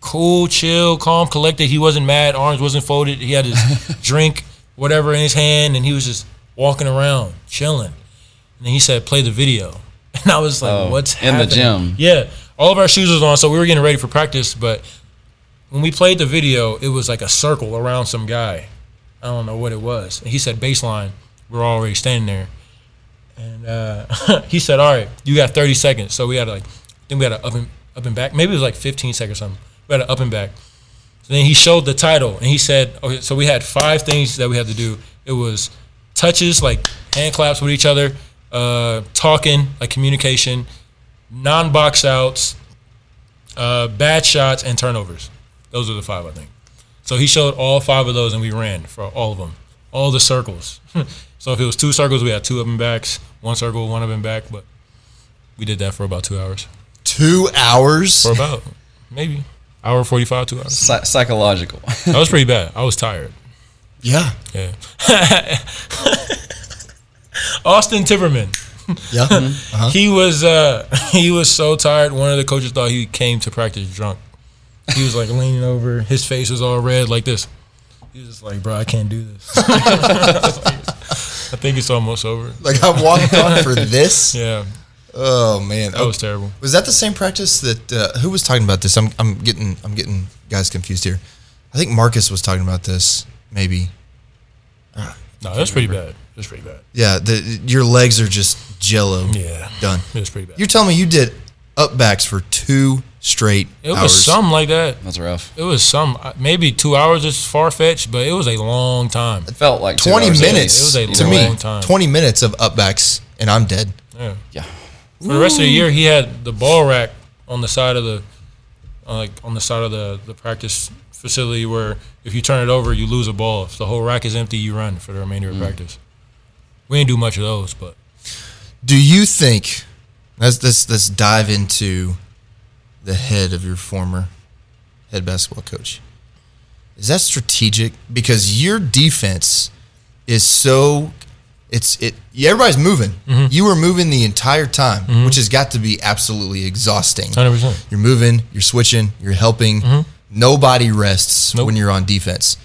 cool, chill, calm, collected. He wasn't mad. Arms wasn't folded. He had his (laughs) drink, whatever, in his hand, and he was just walking around, chilling. And then he said, "Play the video," (laughs) and I was like,
Oh,
"What's
in the
happening?"
gym.
Yeah, all of our shoes was on, so we were getting ready for practice. But when we played the video, it was like a circle around some guy. I don't know what it was. And he said baseline. We're already standing there, and uh, (laughs) he said, "All right, you got 30 seconds." So we had to like, then we had to up and up and back. Maybe it was like 15 seconds or something. We had to up and back. So then he showed the title, and he said, "Okay, so we had five things that we had to do. It was touches, like hand claps with each other, uh, talking, like communication, non-box outs, uh, bad shots, and turnovers. Those are the five, I think. So he showed all five of those, and we ran for all of them, all the circles. (laughs) so if it was two circles, we had two of them backs, one circle, one of them back. But we did that for about two hours.
Two hours.
For about maybe hour forty-five, two hours.
Psy- psychological.
That was pretty bad. I was tired.
Yeah.
Yeah. (laughs) Austin Timberman.
Yeah. (laughs) Uh-huh.
He was uh, (laughs) he was so tired. One of the coaches thought he came to practice drunk. He was like leaning over. His face was all red like this. He was just like, "Bro, I can't do this." (laughs) I think it's almost over.
Like I walked on for this.
Yeah,
Oh man.
that was terrible.
Was that the same practice that uh, who was talking about this? I'm I'm getting I'm getting guys confused here. I think Marcus was talking about this. Maybe.
No, that's pretty bad. That's pretty bad.
Yeah. The your legs are just jello.
Yeah,
Done.
it was pretty bad.
You're telling me you did up backs for two straight
It was
hours.
something like that.
That's rough.
It was some maybe two hours is far fetched, but it was a long time.
It felt like two
20
hours
minutes
least.
It was
to
a
me.
long time.
20 minutes of up backs and I'm dead.
Yeah.
Yeah.
For the rest of the year, he had the ball rack on the side of the, uh, like on the side of the, the practice facility where if you turn it over, you lose a ball. If the whole rack is empty, you run for the remainder of practice. We didn't do much of those, but
Do you think let's let's let's dive into the head of your former head basketball coach? Is that strategic? Because your defense is so it's it everybody's moving.
Mm-hmm.
You were moving the entire time, which has got to be absolutely exhausting.
hundred percent.
You're moving, you're switching, you're helping. Nobody rests
Mm-hmm. Nope.
when you're on defense.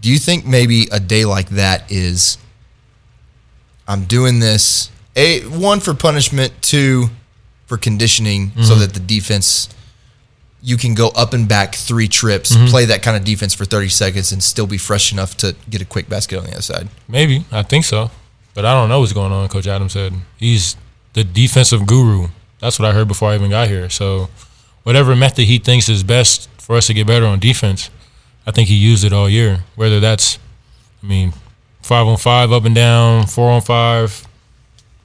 Do you think maybe a day like that is I'm doing this a one for punishment, two for conditioning
Mm-hmm.
so that the defense you can go up and back three trips,
Mm-hmm.
play that kind of defense for 30 seconds and still be fresh enough to get a quick basket on the other side.
Maybe I think so, but I don't know what's going on. Coach Adams said he's the defensive guru. That's what I heard before I even got here. So, whatever method he thinks is best for us to get better on defense, I think he used it all year. Whether that's, I mean, five on five, up and down, four on five,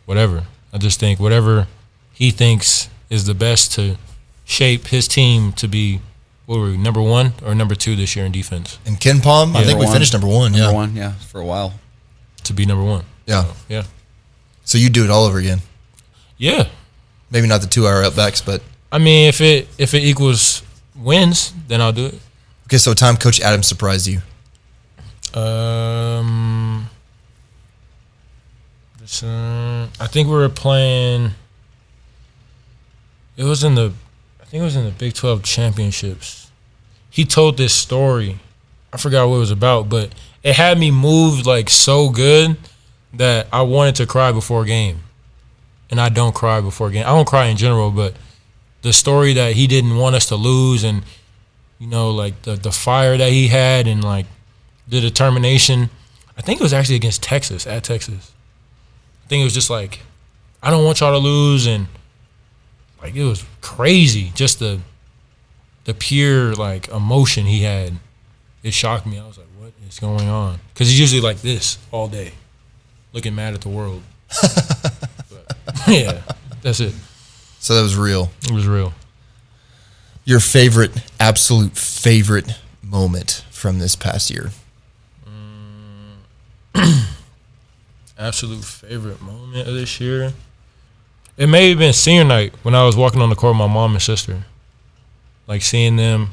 whatever. I just think whatever he thinks is the best to shape his team to be, what were we, number one or number two this year in defense?
And KenPom, I
Yeah.
think we
Number
finished number one.
Number
yeah.
one, yeah, for a while.
To be number one.
Yeah.
So, yeah.
So you do it all over again.
Yeah.
Maybe not the two hour upbacks, but
I mean, if it if it equals wins, then I'll do it.
okay. So time Coach Adams surprised you.
Um, uh, I think we were playing. It was in the, I think it was in the Big Twelve championships. He told this story. I forgot what it was about, but it had me moved like so good that I wanted to cry before a game. And I don't cry before a game. I don't cry in general, but the story that he didn't want us to lose and you know like the the fire that he had and like the determination. I think it was actually against Texas at Texas. Think it was just like, I don't want y'all to lose, and like it was crazy. Just the the pure like emotion he had. It shocked me. I was like, what is going on? Because he's usually like this all day, looking mad at the world. (laughs) but, yeah, that's it.
So that was real.
It was real.
Your favorite, absolute favorite moment from this past year. (clears throat)
absolute favorite moment of this year. It may have been senior night when I was walking on the court with my mom and sister. Like seeing them,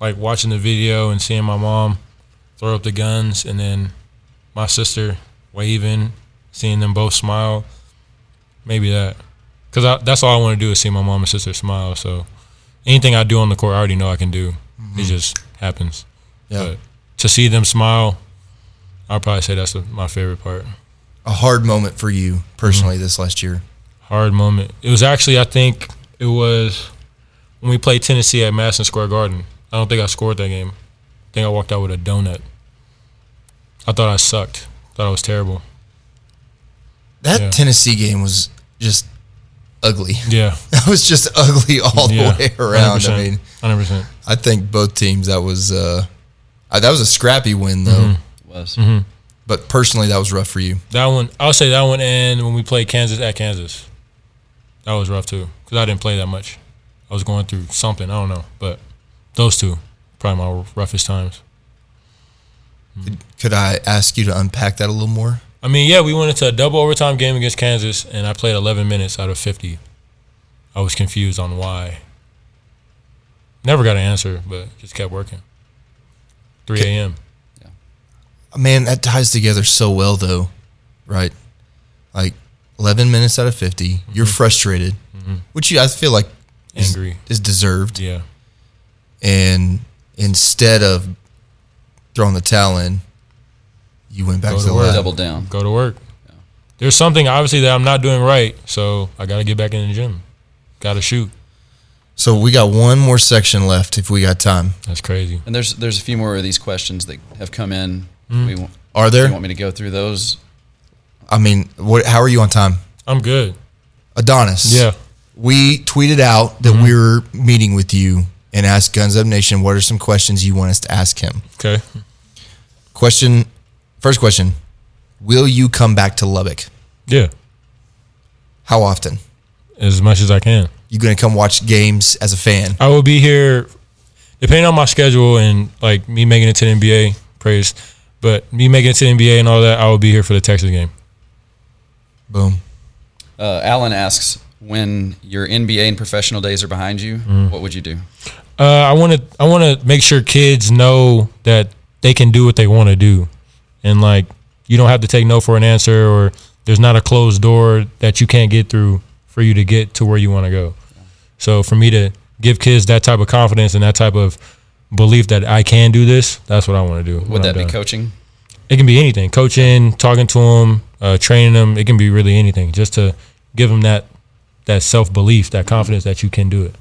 like watching the video and seeing my mom throw up the guns and then my sister waving, seeing them both smile. Maybe that. Because that's all I want to do is see my mom and sister smile. So anything I do on the court, I already know I can do. It mm-hmm. just happens.
Yeah.
But to see them smile, I'll probably say that's the, my favorite part.
A hard moment for you personally this last year.
hard moment. It was actually, I think, it was when we played Tennessee at Madison Square Garden. I don't think I scored that game. I think I walked out with a donut. I thought I sucked. Thought I was terrible.
That
Yeah.
Tennessee game was just ugly. (laughs)
Yeah.
That was just ugly all the way around. I mean,
100%.
I think both teams that was uh, that was a scrappy win though.
Mm-hmm.
It was.
But personally, that was rough for you.
That one, I'll say that one, and when we played Kansas at Kansas, that was rough too because I didn't play that much. I was going through something, I don't know, but those two probably my roughest times.
Could I ask you to unpack that a little more?
I mean, yeah, we went into a double overtime game against Kansas, and I played 11 minutes out of 50. I was confused on why. Never got an answer, but just kept working. 3 a.m.
Man, that ties together so well though, right? Like 11 minutes out of 50, you're frustrated, which you I feel like is,
Mm-hmm. Angry.
is deserved.
Yeah.
And instead of throwing the towel in, you went back
Go
to
to
the
work.
lab.
Double down.
Go to work. There's something obviously that I'm not doing right, so I got to get back in the gym. Got to shoot.
So we got one more section left if we got time.
That's crazy.
And there's there's a few more of these questions that have come in.
Mm.
We want,
Are there?
you want me to go through those?
I mean, what? How are you on time,
I'm good.
Adonis?
Yeah.
We tweeted out that we were meeting with you and asked Guns Up Nation what are some questions you want us to ask him.
Okay.
Question, first question: Will you come back to Lubbock?
Yeah.
How often?
As much as I can.
You going to come watch games as a fan?
I will be here, depending on my schedule and like me making it to the NBA. Praise, but me making it to the NBA and all that, I will be here for the Texas game.
Boom.
Uh, Alan asks, when your NBA and professional days are behind you,
Mm.
what would you do?
Uh, I want to I want to make sure kids know that they can do what they want to do, and like you don't have to take no for an answer, or there's not a closed door that you can't get through for you to get to where you want to go. So for me to give kids that type of confidence and that type of belief that I can do this, that's what I want to do. when
Would
I'm
that be
done.
coaching?
It can be anything. Coaching, talking to them, uh, training them. It can be really anything. Just to give them that that self belief, that confidence that you can do it.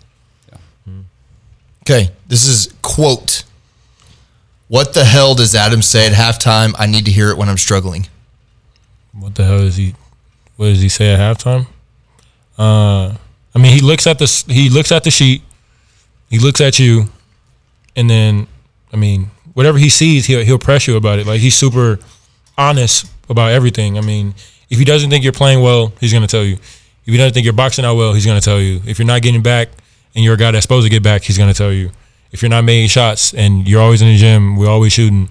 Okay, this is quote. What the hell does Adam say at halftime? I need to hear it when I'm struggling.
What the hell is he? What does he say at halftime? Uh, I mean, he looks at the he looks at the sheet. He looks at you, and then, I mean, whatever he sees, he'll he'll press you about it. Like he's super honest about everything. I mean, if he doesn't think you're playing well, he's gonna tell you. If he doesn't think you're boxing out well, he's gonna tell you. If you're not getting back, and you're a guy that's supposed to get back, he's gonna tell you. If you're not making shots and you're always in the gym, we're always shooting,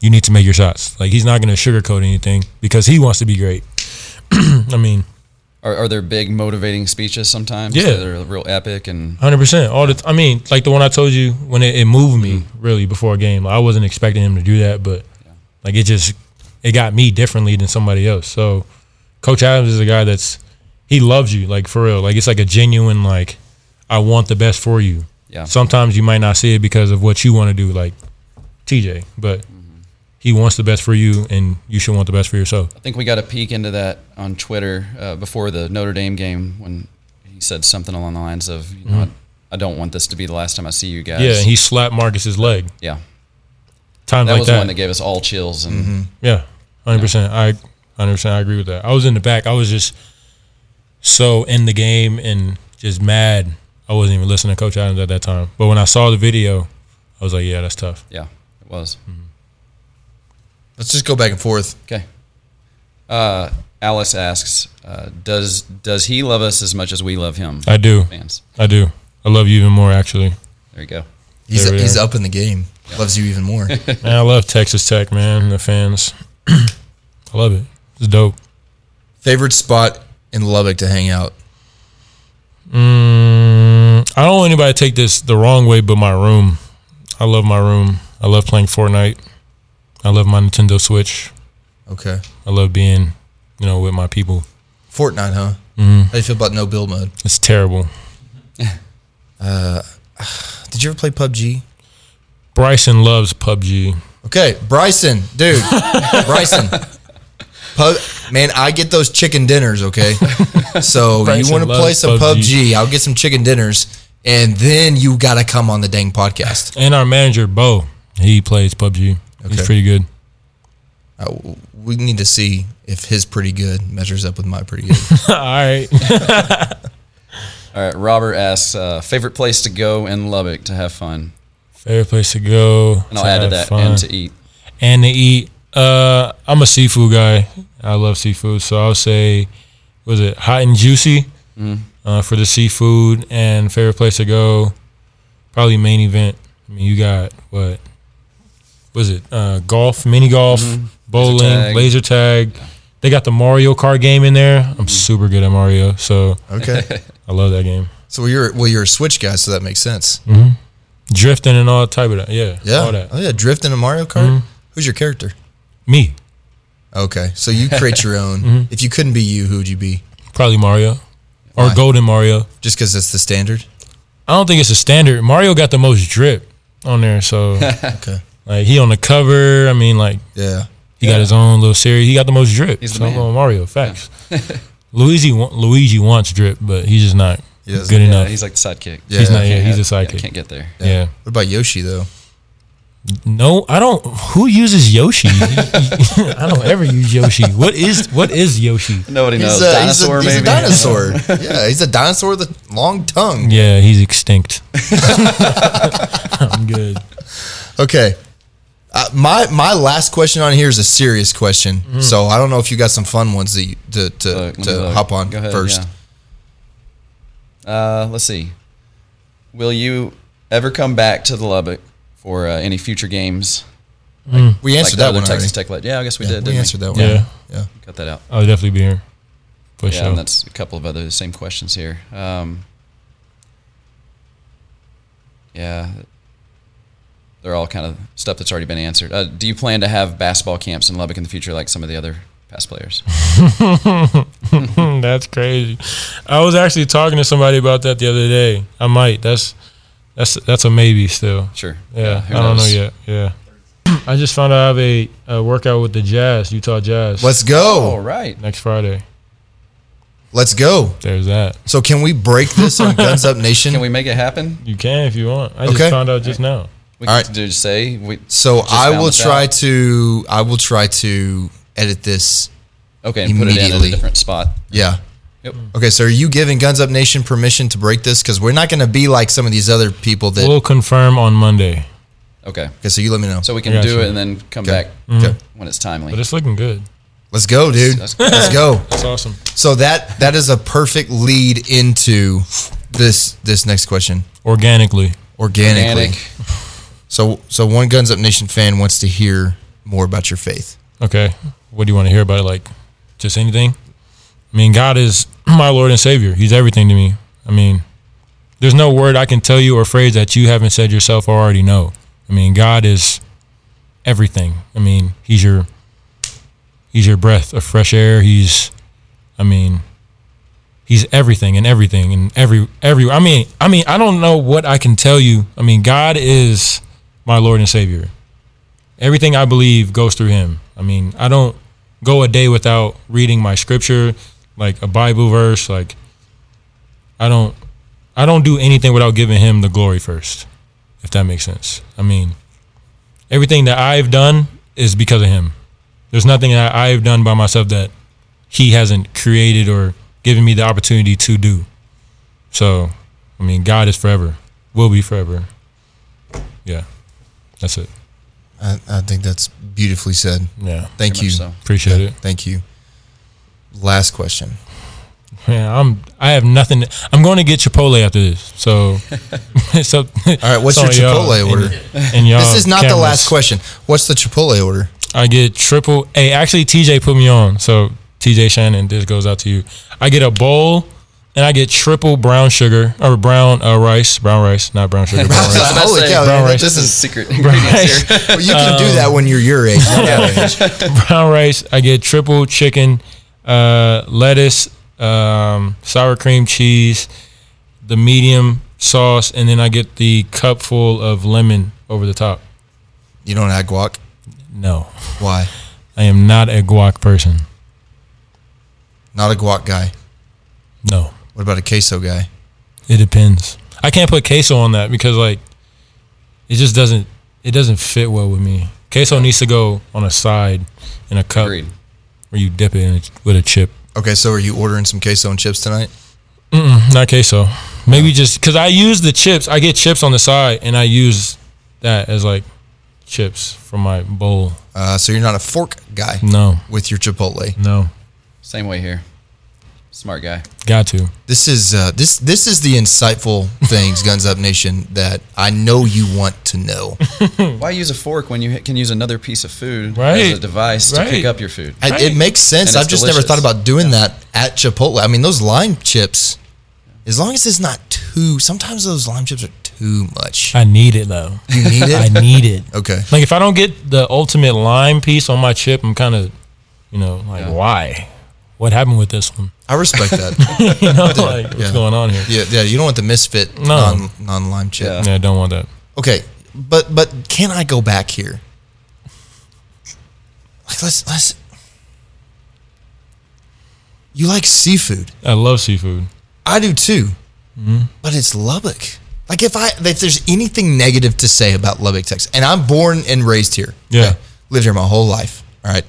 you need to make your shots. Like he's not to sugarcoat anything because he wants to be great. (clears throat) I mean,
Are, are there big motivating speeches sometimes?
Yeah.
they're real epic and
hundred percent. All the. I mean, like the one I told you when it, it moved me mm-hmm. really before a game. Like, I wasn't expecting him to do that, but like it just it got me differently than somebody else. So, Coach Adams is a guy that's he loves you like for real. Like it's like a genuine like I want the best for you.
Yeah.
Sometimes you might not see it because of what you want to do, like TJ, but he wants the best for you, and you should want the best for yourself.
I think we got a peek into that on Twitter uh, before the Notre Dame game when he said something along the lines of, you know, I, I don't want this to be the last time I see you guys.
Mm-hmm. Yeah, and he slapped Marcus's leg.
yeah.
Times
That
like
was
that.
one that gave us all chills and
Yeah, hundred percent. I hundred percent. I agree with that. I was in the back. I was just so in the game and just mad. I wasn't even listening to Coach Adams at that time. But when I saw the video, I was like, "Yeah, that's tough."
yeah, it was.
Let's just go back and forth.
Okay. Uh, Alice asks, uh, does does he love us as much as we love him?
I do.
Fans.
I do. I love you even more. Actually,
There you go.
He's
There
he's up in the game. Loves you even more. (laughs)
man, I love Texas Tech, man. The fans, (clears throat) I love it. It's dope.
Favorite spot in Lubbock to hang out?
Mm, I don't want anybody to take this the wrong way, but my room. I love my room. I love playing Fortnite. I love my Nintendo Switch.
Okay.
I love being, you know, with my people.
Fortnite, huh?
Mm-hmm.
How do you feel about no build mode?
It's terrible. (laughs)
uh, (sighs) Did you ever play PUBG?
Bryson loves PUBG.
Okay, Bryson, dude, (laughs) Bryson. Pub, man, I get those chicken dinners. Okay, (laughs) so
Bryson
you want to play some
PUBG.
PUBG? I'll get some chicken dinners. and then you got to come on the dang podcast.
And our manager Bo, he plays PUBG. He's pretty good.
Uh, we need to see if his pretty good measures up with my pretty good. (laughs)
All right. (laughs)
All right, Robert asks uh, favorite place to go in Lubbock to have fun,
Favorite place to go.
and I'll add to that
fun.
and to eat.
and to eat. Uh, I'm a seafood guy. I love seafood, so I'll say, was it hot and juicy uh, for the seafood and favorite place to go? Probably main event. I mean, you got what? Was it uh, golf, mini golf, bowling,
tag.
laser tag? They got the Mario Kart game in there. I'm super good at Mario, so
Okay. (laughs)
I love that game.
so you're well, you're a Switch guy, so that makes sense.
Drifting and all type of that. Yeah,
Yeah.
all that.
Oh yeah, drifting a Mario Kart. Who's your character?
Me,
Okay, so you create your own. (laughs)
Mm-hmm.
If you couldn't be you, who would you be?
probably Mario or
Why?
Golden Mario.
Just because it's the standard.
I don't think it's a standard. Mario got the most drip on there, so (laughs)
Okay.
Like he on the cover. I mean, like
Yeah.
he got his own little series. He got the most drip.
He's the
so
man.
Mario. Facts. (laughs) Luigi Luigi wants drip, but he's just not
He
good
Yeah,
enough.
he's like the sidekick.
Yeah.
he's not. Yeah,
Can't
he's a
have-
sidekick.
can't get there.
Yeah.
What about Yoshi though?
No, I don't. Who uses Yoshi? (laughs) (laughs) I don't ever use Yoshi. What is what is Yoshi?
Nobody knows.
He's a,
Dinosaur,
he's a, he's
maybe.
a dinosaur. yeah, he's a dinosaur with a long tongue.
Yeah, he's extinct. I'm good.
Okay. Uh, my my last question on here is a serious question, so I don't know if you got some fun ones that you, to to,
Look,
to
look.
hop on
ahead,
first.
yeah. Uh, let's see. Will you ever come back to the Lubbock for uh, any future games?
We answered
like the
that
other
one
Texas
already.
Tech led. Yeah, I guess we
Yeah,
did.
we
didn't
answered that one.
Yeah.
Yeah.
Cut that out.
I'll definitely be here for
Yeah,
sure.
and that's a couple of other same questions here. Um, yeah, they're all kind of stuff that's already been answered. Uh, do you plan to have basketball camps in Lubbock in the future, like some of the other past players? (laughs)
That's crazy. I was actually talking to somebody about that the other day. I might. That's that's that's a maybe still.
Sure.
Yeah,
who
I don't know yet. Yeah. (clears throat) I just found out I have a, a workout with the Jazz, Utah Jazz.
Let's go.
All right.
next Friday?
Let's go.
There's that.
So can we break this on (laughs) Guns Up Nation?
Can we make it happen?
You can if you want. I just found out just now.
We
All
can
right.
just say we.
so I will try
out.
to I will try to edit this.
Okay, and put it in a different spot.
Yeah.
Yep.
Okay, so are you giving Guns Up Nation permission to break this? Because we're not going to be like some of these other people that.
We'll confirm on Monday,
Okay.
okay, so you let me know.
So we can do
you.
it and then come
Okay.
back mm-hmm.
Okay.
when it's timely.
but it's looking good.
Let's go, dude.
That's-
Let's go. (laughs)
That's awesome.
So that that is a perfect lead into this this next question
Organically.
organically.
Organic.
So so one Guns Up Nation fan wants to hear more about your faith.
Okay. What do you want to hear about it? Like, just anything? I mean, God is (clears throat) my Lord and Savior. He's everything to me. I mean, there's no word I can tell you or phrase that you haven't said yourself or already know. I mean, God is everything. I mean, He's your He's your breath of fresh air. He's, I mean, He's everything and everything and every every. I mean, I mean, I don't know what I can tell you. I mean, God is my Lord and Savior everything I believe goes through him. I mean, I don't go a day without reading my scripture, like a Bible verse. Like, I don't, I don't do anything without giving him the glory first, if that makes sense. I mean, everything that I've done is because of him. There's nothing that I've done by myself that he hasn't created or given me the opportunity to do. So, I mean, God is forever, will be forever. Yeah, that's it.
I, I think that's beautifully said.
Yeah.
Thank you.
so.
Appreciate it.
Thank you. Last question.
Yeah, I'm I have nothing. I'm going to get Chipotle after this. So, (laughs) (laughs) so all
right, what's your Chipotle order?
And, and y'all
This is not the last question. What's the Chipotle order?
I get triple. Hey, actually, TJ put me on. So TJ Shannon, this goes out to you. I get a bowl, and I get triple brown sugar or brown uh, rice, brown rice, not brown sugar. Brown (laughs) rice.
Holy
say,
cow!
brown rice.
This
This is
is
secret (laughs) ingredients here.
well, you can do that when you're your age. (laughs) age.
brown rice. I get triple chicken, uh, lettuce, um, sour cream cheese, the medium sauce, and then I get the cup full of lemon over the top.
You don't add guac.
No,
Why?
I am not a guac person.
Not a guac guy.
No,
What about a queso guy?
it depends. I can't put queso on that because like it just doesn't it doesn't fit well with me. Queso needs to go on a side in a cup
Agreed.
where you dip it in it with a chip.
Okay, so are you ordering some queso and chips tonight?
Not queso. Maybe just because I use the chips. I get chips on the side and I use that as like chips from my bowl.
Uh, so you're not a fork guy
No,
with your Chipotle.
no,
Same way here. Smart guy.
got to.
This is uh, this this is the insightful (laughs) things, Guns Up Nation, that I know you want to know. (laughs)
Why use a fork when you can use another piece of food
Right.
as a device to pick up your food?
I, it makes sense.
And
I've
it's
just never thought about doing that at Chipotle. I mean, those lime chips, as long as it's not too. Sometimes those lime chips are too much.
I need it though.
You need it. (laughs)
I need it.
Okay.
Like if I don't get the ultimate lime piece on my chip, I'm kind of, you know, like
Yeah.
why? What happened with this one?
I respect that. (laughs)
You know, like what's
Yeah.
going on here?
yeah, yeah. You don't want the misfit
No.
non non lime chip.
Yeah.
Yeah, I don't want that.
Okay, but but can I go back here? Like let's let's. You like seafood?
I love seafood.
I do too,
Mm-hmm.
but it's Lubbock. Like if I if there's anything negative to say about Lubbock, Texas, and I'm born and raised here.
Yeah.
lived here my whole life. All right,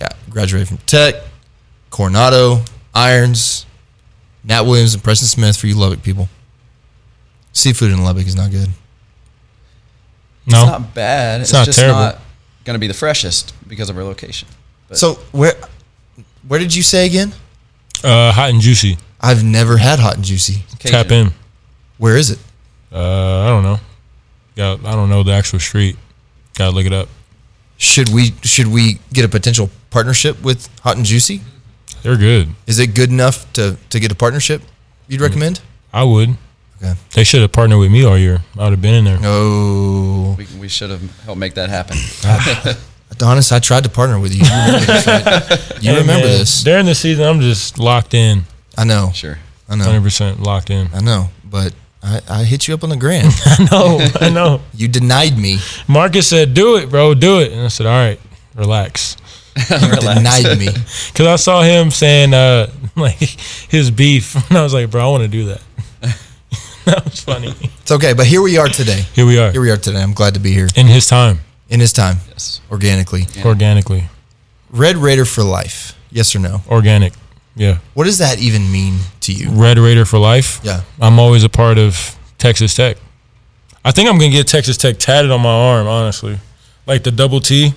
yeah, graduated from Tech, Coronado, Irons, Nat Williams, and Preston Smith for you Lubbock people. Seafood in Lubbock is not good.
No,
It's not bad. It's,
not
just
terrible.
not going to be the freshest because of our location. But
So where where did you say again?
uh, hot and juicy.
I've never had hot and juicy.
Tap in.
Where is it?
Uh, I don't know. Got I don't know the actual street. Gotta look it up.
Should we should we get a potential partnership with Hot and Juicy?
They're good.
Is it good enough to to get a partnership? You'd mm. recommend?
I would.
Okay.
They should have partnered with me all year. I would have been in there.
Oh,
We, we should have helped make that happen.
Ah, Adonis, I tried to partner with you. You remember this? Right? You
Hey,
remember
man,
this?
During the season, I'm just locked in.
I know.
sure.
I know.
100% locked in.
I know. But I, I hit you up on the gram. (laughs)
I know. I know.
you denied me.
Marcus said, "Do it, bro. Do it." And I said, "All right, relax." (laughs)
Denied me. (laughs)
Because I saw him saying uh, (laughs) like his beef, and I was like, "Bro, I want to do that." that was funny.
It's okay. But here we are today.
Here we are
Here we are today. I'm glad to be here
in his time,
in his time,
Yes.
organically.
organically,
Red Raider for life. Yes or no?
organic. Yeah,
What does that even mean to you?
Red Raider for life.
Yeah.
I'm always a part of Texas Tech. I think I'm gonna get Texas Tech tatted on my arm, honestly, like the double T.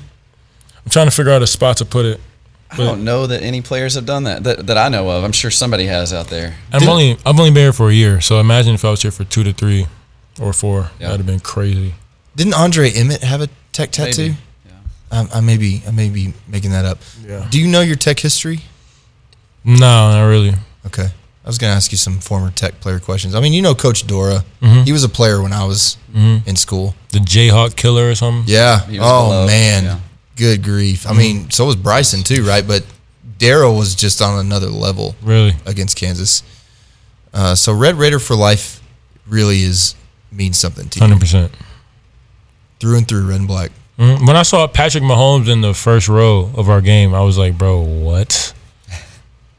I'm trying to figure out a spot to put it.
I don't know that any players have done that, that that I know of. I'm sure somebody has out there.
I'm only I've only been here for a year, so imagine if I was here for two to three or four.
Yeah.
That'd have been crazy.
Didn't Andre Emmett have a tech tattoo?
Maybe. Yeah.
I, I may be I may be making that up.
Yeah.
Do you know your tech history?
No, not really.
Okay. I was going to ask you some former tech player questions. I mean, you know Coach Dora.
Mm-hmm.
He was a player when I was in school.
The Jayhawk killer or something.
Yeah. Oh
beloved,
man.
yeah.
Good grief. I mean, so was Bryson too, right? But Daryl was just on another level
Really.
against Kansas. Uh, so Red Raider for life really is means something to you
Hundred percent.
through and through, red and black.
Mhm. When I saw Patrick Mahomes in the first row of our game, I was like, "Bro, what?"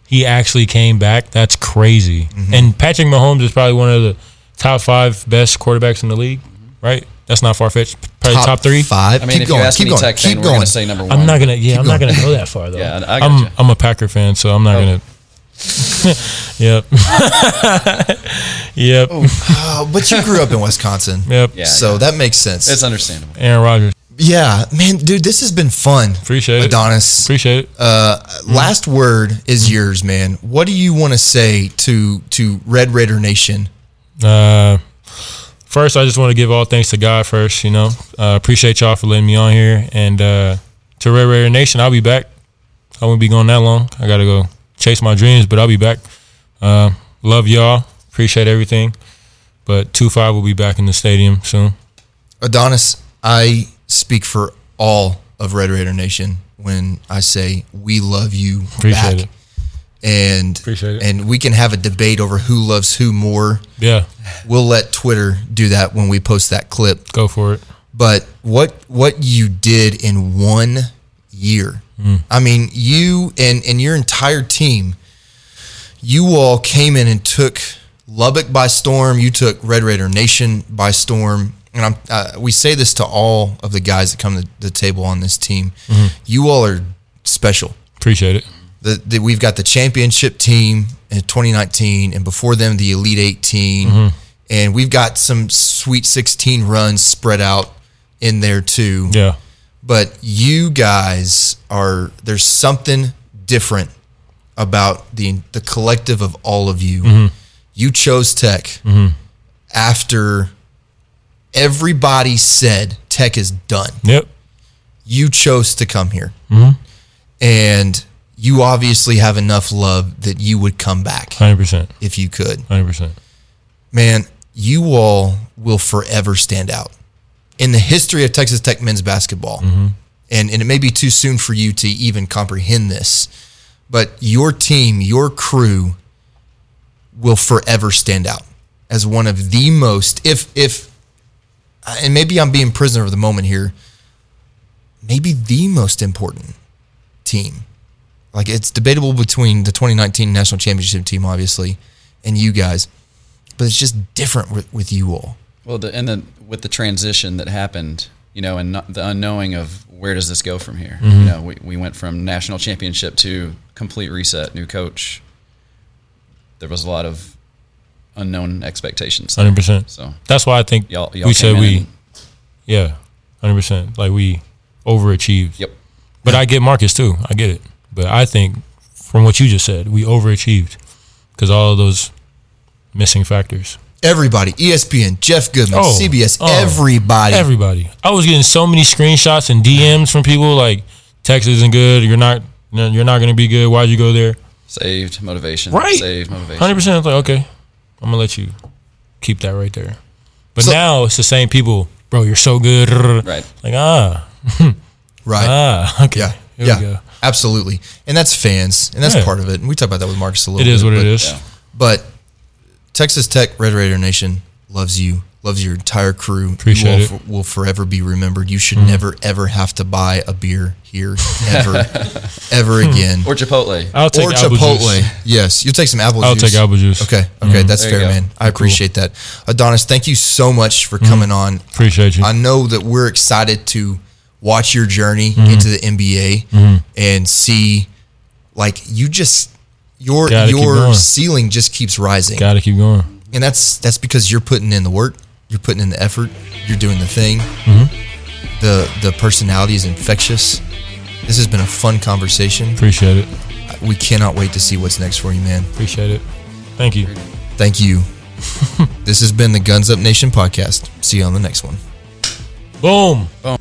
He actually came back. That's crazy.
Mm-hmm.
And Patrick Mahomes is probably one of the top five best quarterbacks in the league, right? That's not far fetched. Probably top, three.
five.
I mean,
keep
if
going.
you ask
keep
any
going.
Tech
keep
fan, we're
going.
going to say number one.
I'm not gonna. Yeah,
Keep
I'm not
going.
gonna go that far though.
Yeah, I got
I'm. I'm a Packer fan, so I'm not
Oh.
gonna. (laughs) yep. (laughs) yep.
Oh, but you grew up in Wisconsin. (laughs)
Yep.
Yeah,
so
yeah.
that makes sense.
It's understandable.
Aaron Rodgers.
yeah, man, dude, this has been fun.
Appreciate it.
Adonis.
Appreciate it.
Uh, last word is yours, man. What do you want to say to to Red Raider Nation?
Uh, first, I just want to give all thanks to God first. You know, uh, appreciate y'all for letting me on here, and uh, to Red Raider Nation, I'll be back. I won't be gone that long. I gotta go chase my dreams, but I'll be back. Uh, love y'all. Appreciate everything. But two five will be back in the stadium soon.
Adonis, I speak for all of Red Raider Nation when I say we love you
Appreciate
back.
it.
And
Appreciate it.
and we can have a debate over who loves who more.
Yeah,
We'll let Twitter do that when we post that clip.
go for it.
But what what you did in one year, I mean, you and and your entire team, you all came in and took Lubbock by storm. You took Red Raider Nation by storm. And I'm, uh, we say this to all of the guys that come to the table on this team. You all are special.
Appreciate it.
The, the, we've got the championship team in 2019, and before them, the Elite 18. Mm-hmm. And we've got some Sweet 16 runs spread out in there too
Yeah.
but you guys are there's something different about the the collective of all of you. Mm-hmm. You chose Tech mm-hmm. after everybody said Tech is done.
Yep.
You chose to come here, and you obviously have enough love that you would come back
Hundred percent.
if you could.
Hundred percent.
Man, you all will forever stand out in the history of Texas Tech men's basketball. Mm-hmm. And, and it may be too soon for you to even comprehend this, but your team, your crew will forever stand out as one of the most, if, if, and maybe I'm being prisoner of the moment here, maybe the most important team. Like it's debatable between the 2019 national championship team, obviously, and you guys, but it's just different with, with you all.
Well, the, and then with the transition that happened, you know, and not, the unknowing of where does this go from here. You mm-hmm. know, we, we went from national championship to complete reset, new coach. There was a lot of unknown expectations.
Hundred percent.
So
That's why I think
y'all, y'all
we said we, yeah, hundred percent. Like we overachieved.
Yep.
But I get Marcus too. I get it. But I think from what you just said, we overachieved because all of those missing factors.
Everybody, ESPN, Jeff Goodman,
Oh,
CBS,
oh,
everybody.
Everybody. I was getting so many screenshots and DMs from people like Texas isn't good. You're not. You're not going to be good. Why'd you go there?
Saved motivation.
Right.
Saved motivation.
Hundred percent. Like, okay, I'm gonna let you keep that right there. But
So-
now it's the same people, bro. You're so good.
Right.
Like ah (laughs)
right.
ah. Okay.
yeah.
Here
yeah.
we go.
Absolutely. And that's fans. And that's
Yeah.
part of it. And we talk about that with Marcus a little
It
bit.
is what
but,
it is.
yeah.
But Texas Tech Red Raider Nation loves you, loves your entire crew.
Appreciate
you
it.
will forever be remembered. You should
Mm.
never, ever have to buy a beer here, ever, (laughs) ever mm-hmm. again.
Or Chipotle.
I'll take
or
apple
Chipotle.
juice.
Yes, you'll take some apple juice.
I'll take apple juice.
Okay, okay, mm-hmm. that's
There
fair, man. I appreciate that. Adonis, thank you so much for coming on.
Appreciate you.
I know that we're excited to watch your journey
Mm-hmm.
into the NBA and see, like, you just your
Gotta
your ceiling just keeps rising,
Got to keep going.
and that's that's because you're putting in the work, you're putting in the effort, you're doing the thing.
Mm-hmm.
The the personality is infectious. This has been a fun conversation.
Appreciate it.
We cannot wait to see what's next for you, man.
Appreciate it. Thank you.
Thank you. (laughs) this has been the Guns Up Nation podcast. See you on the next one. Boom.
Boom.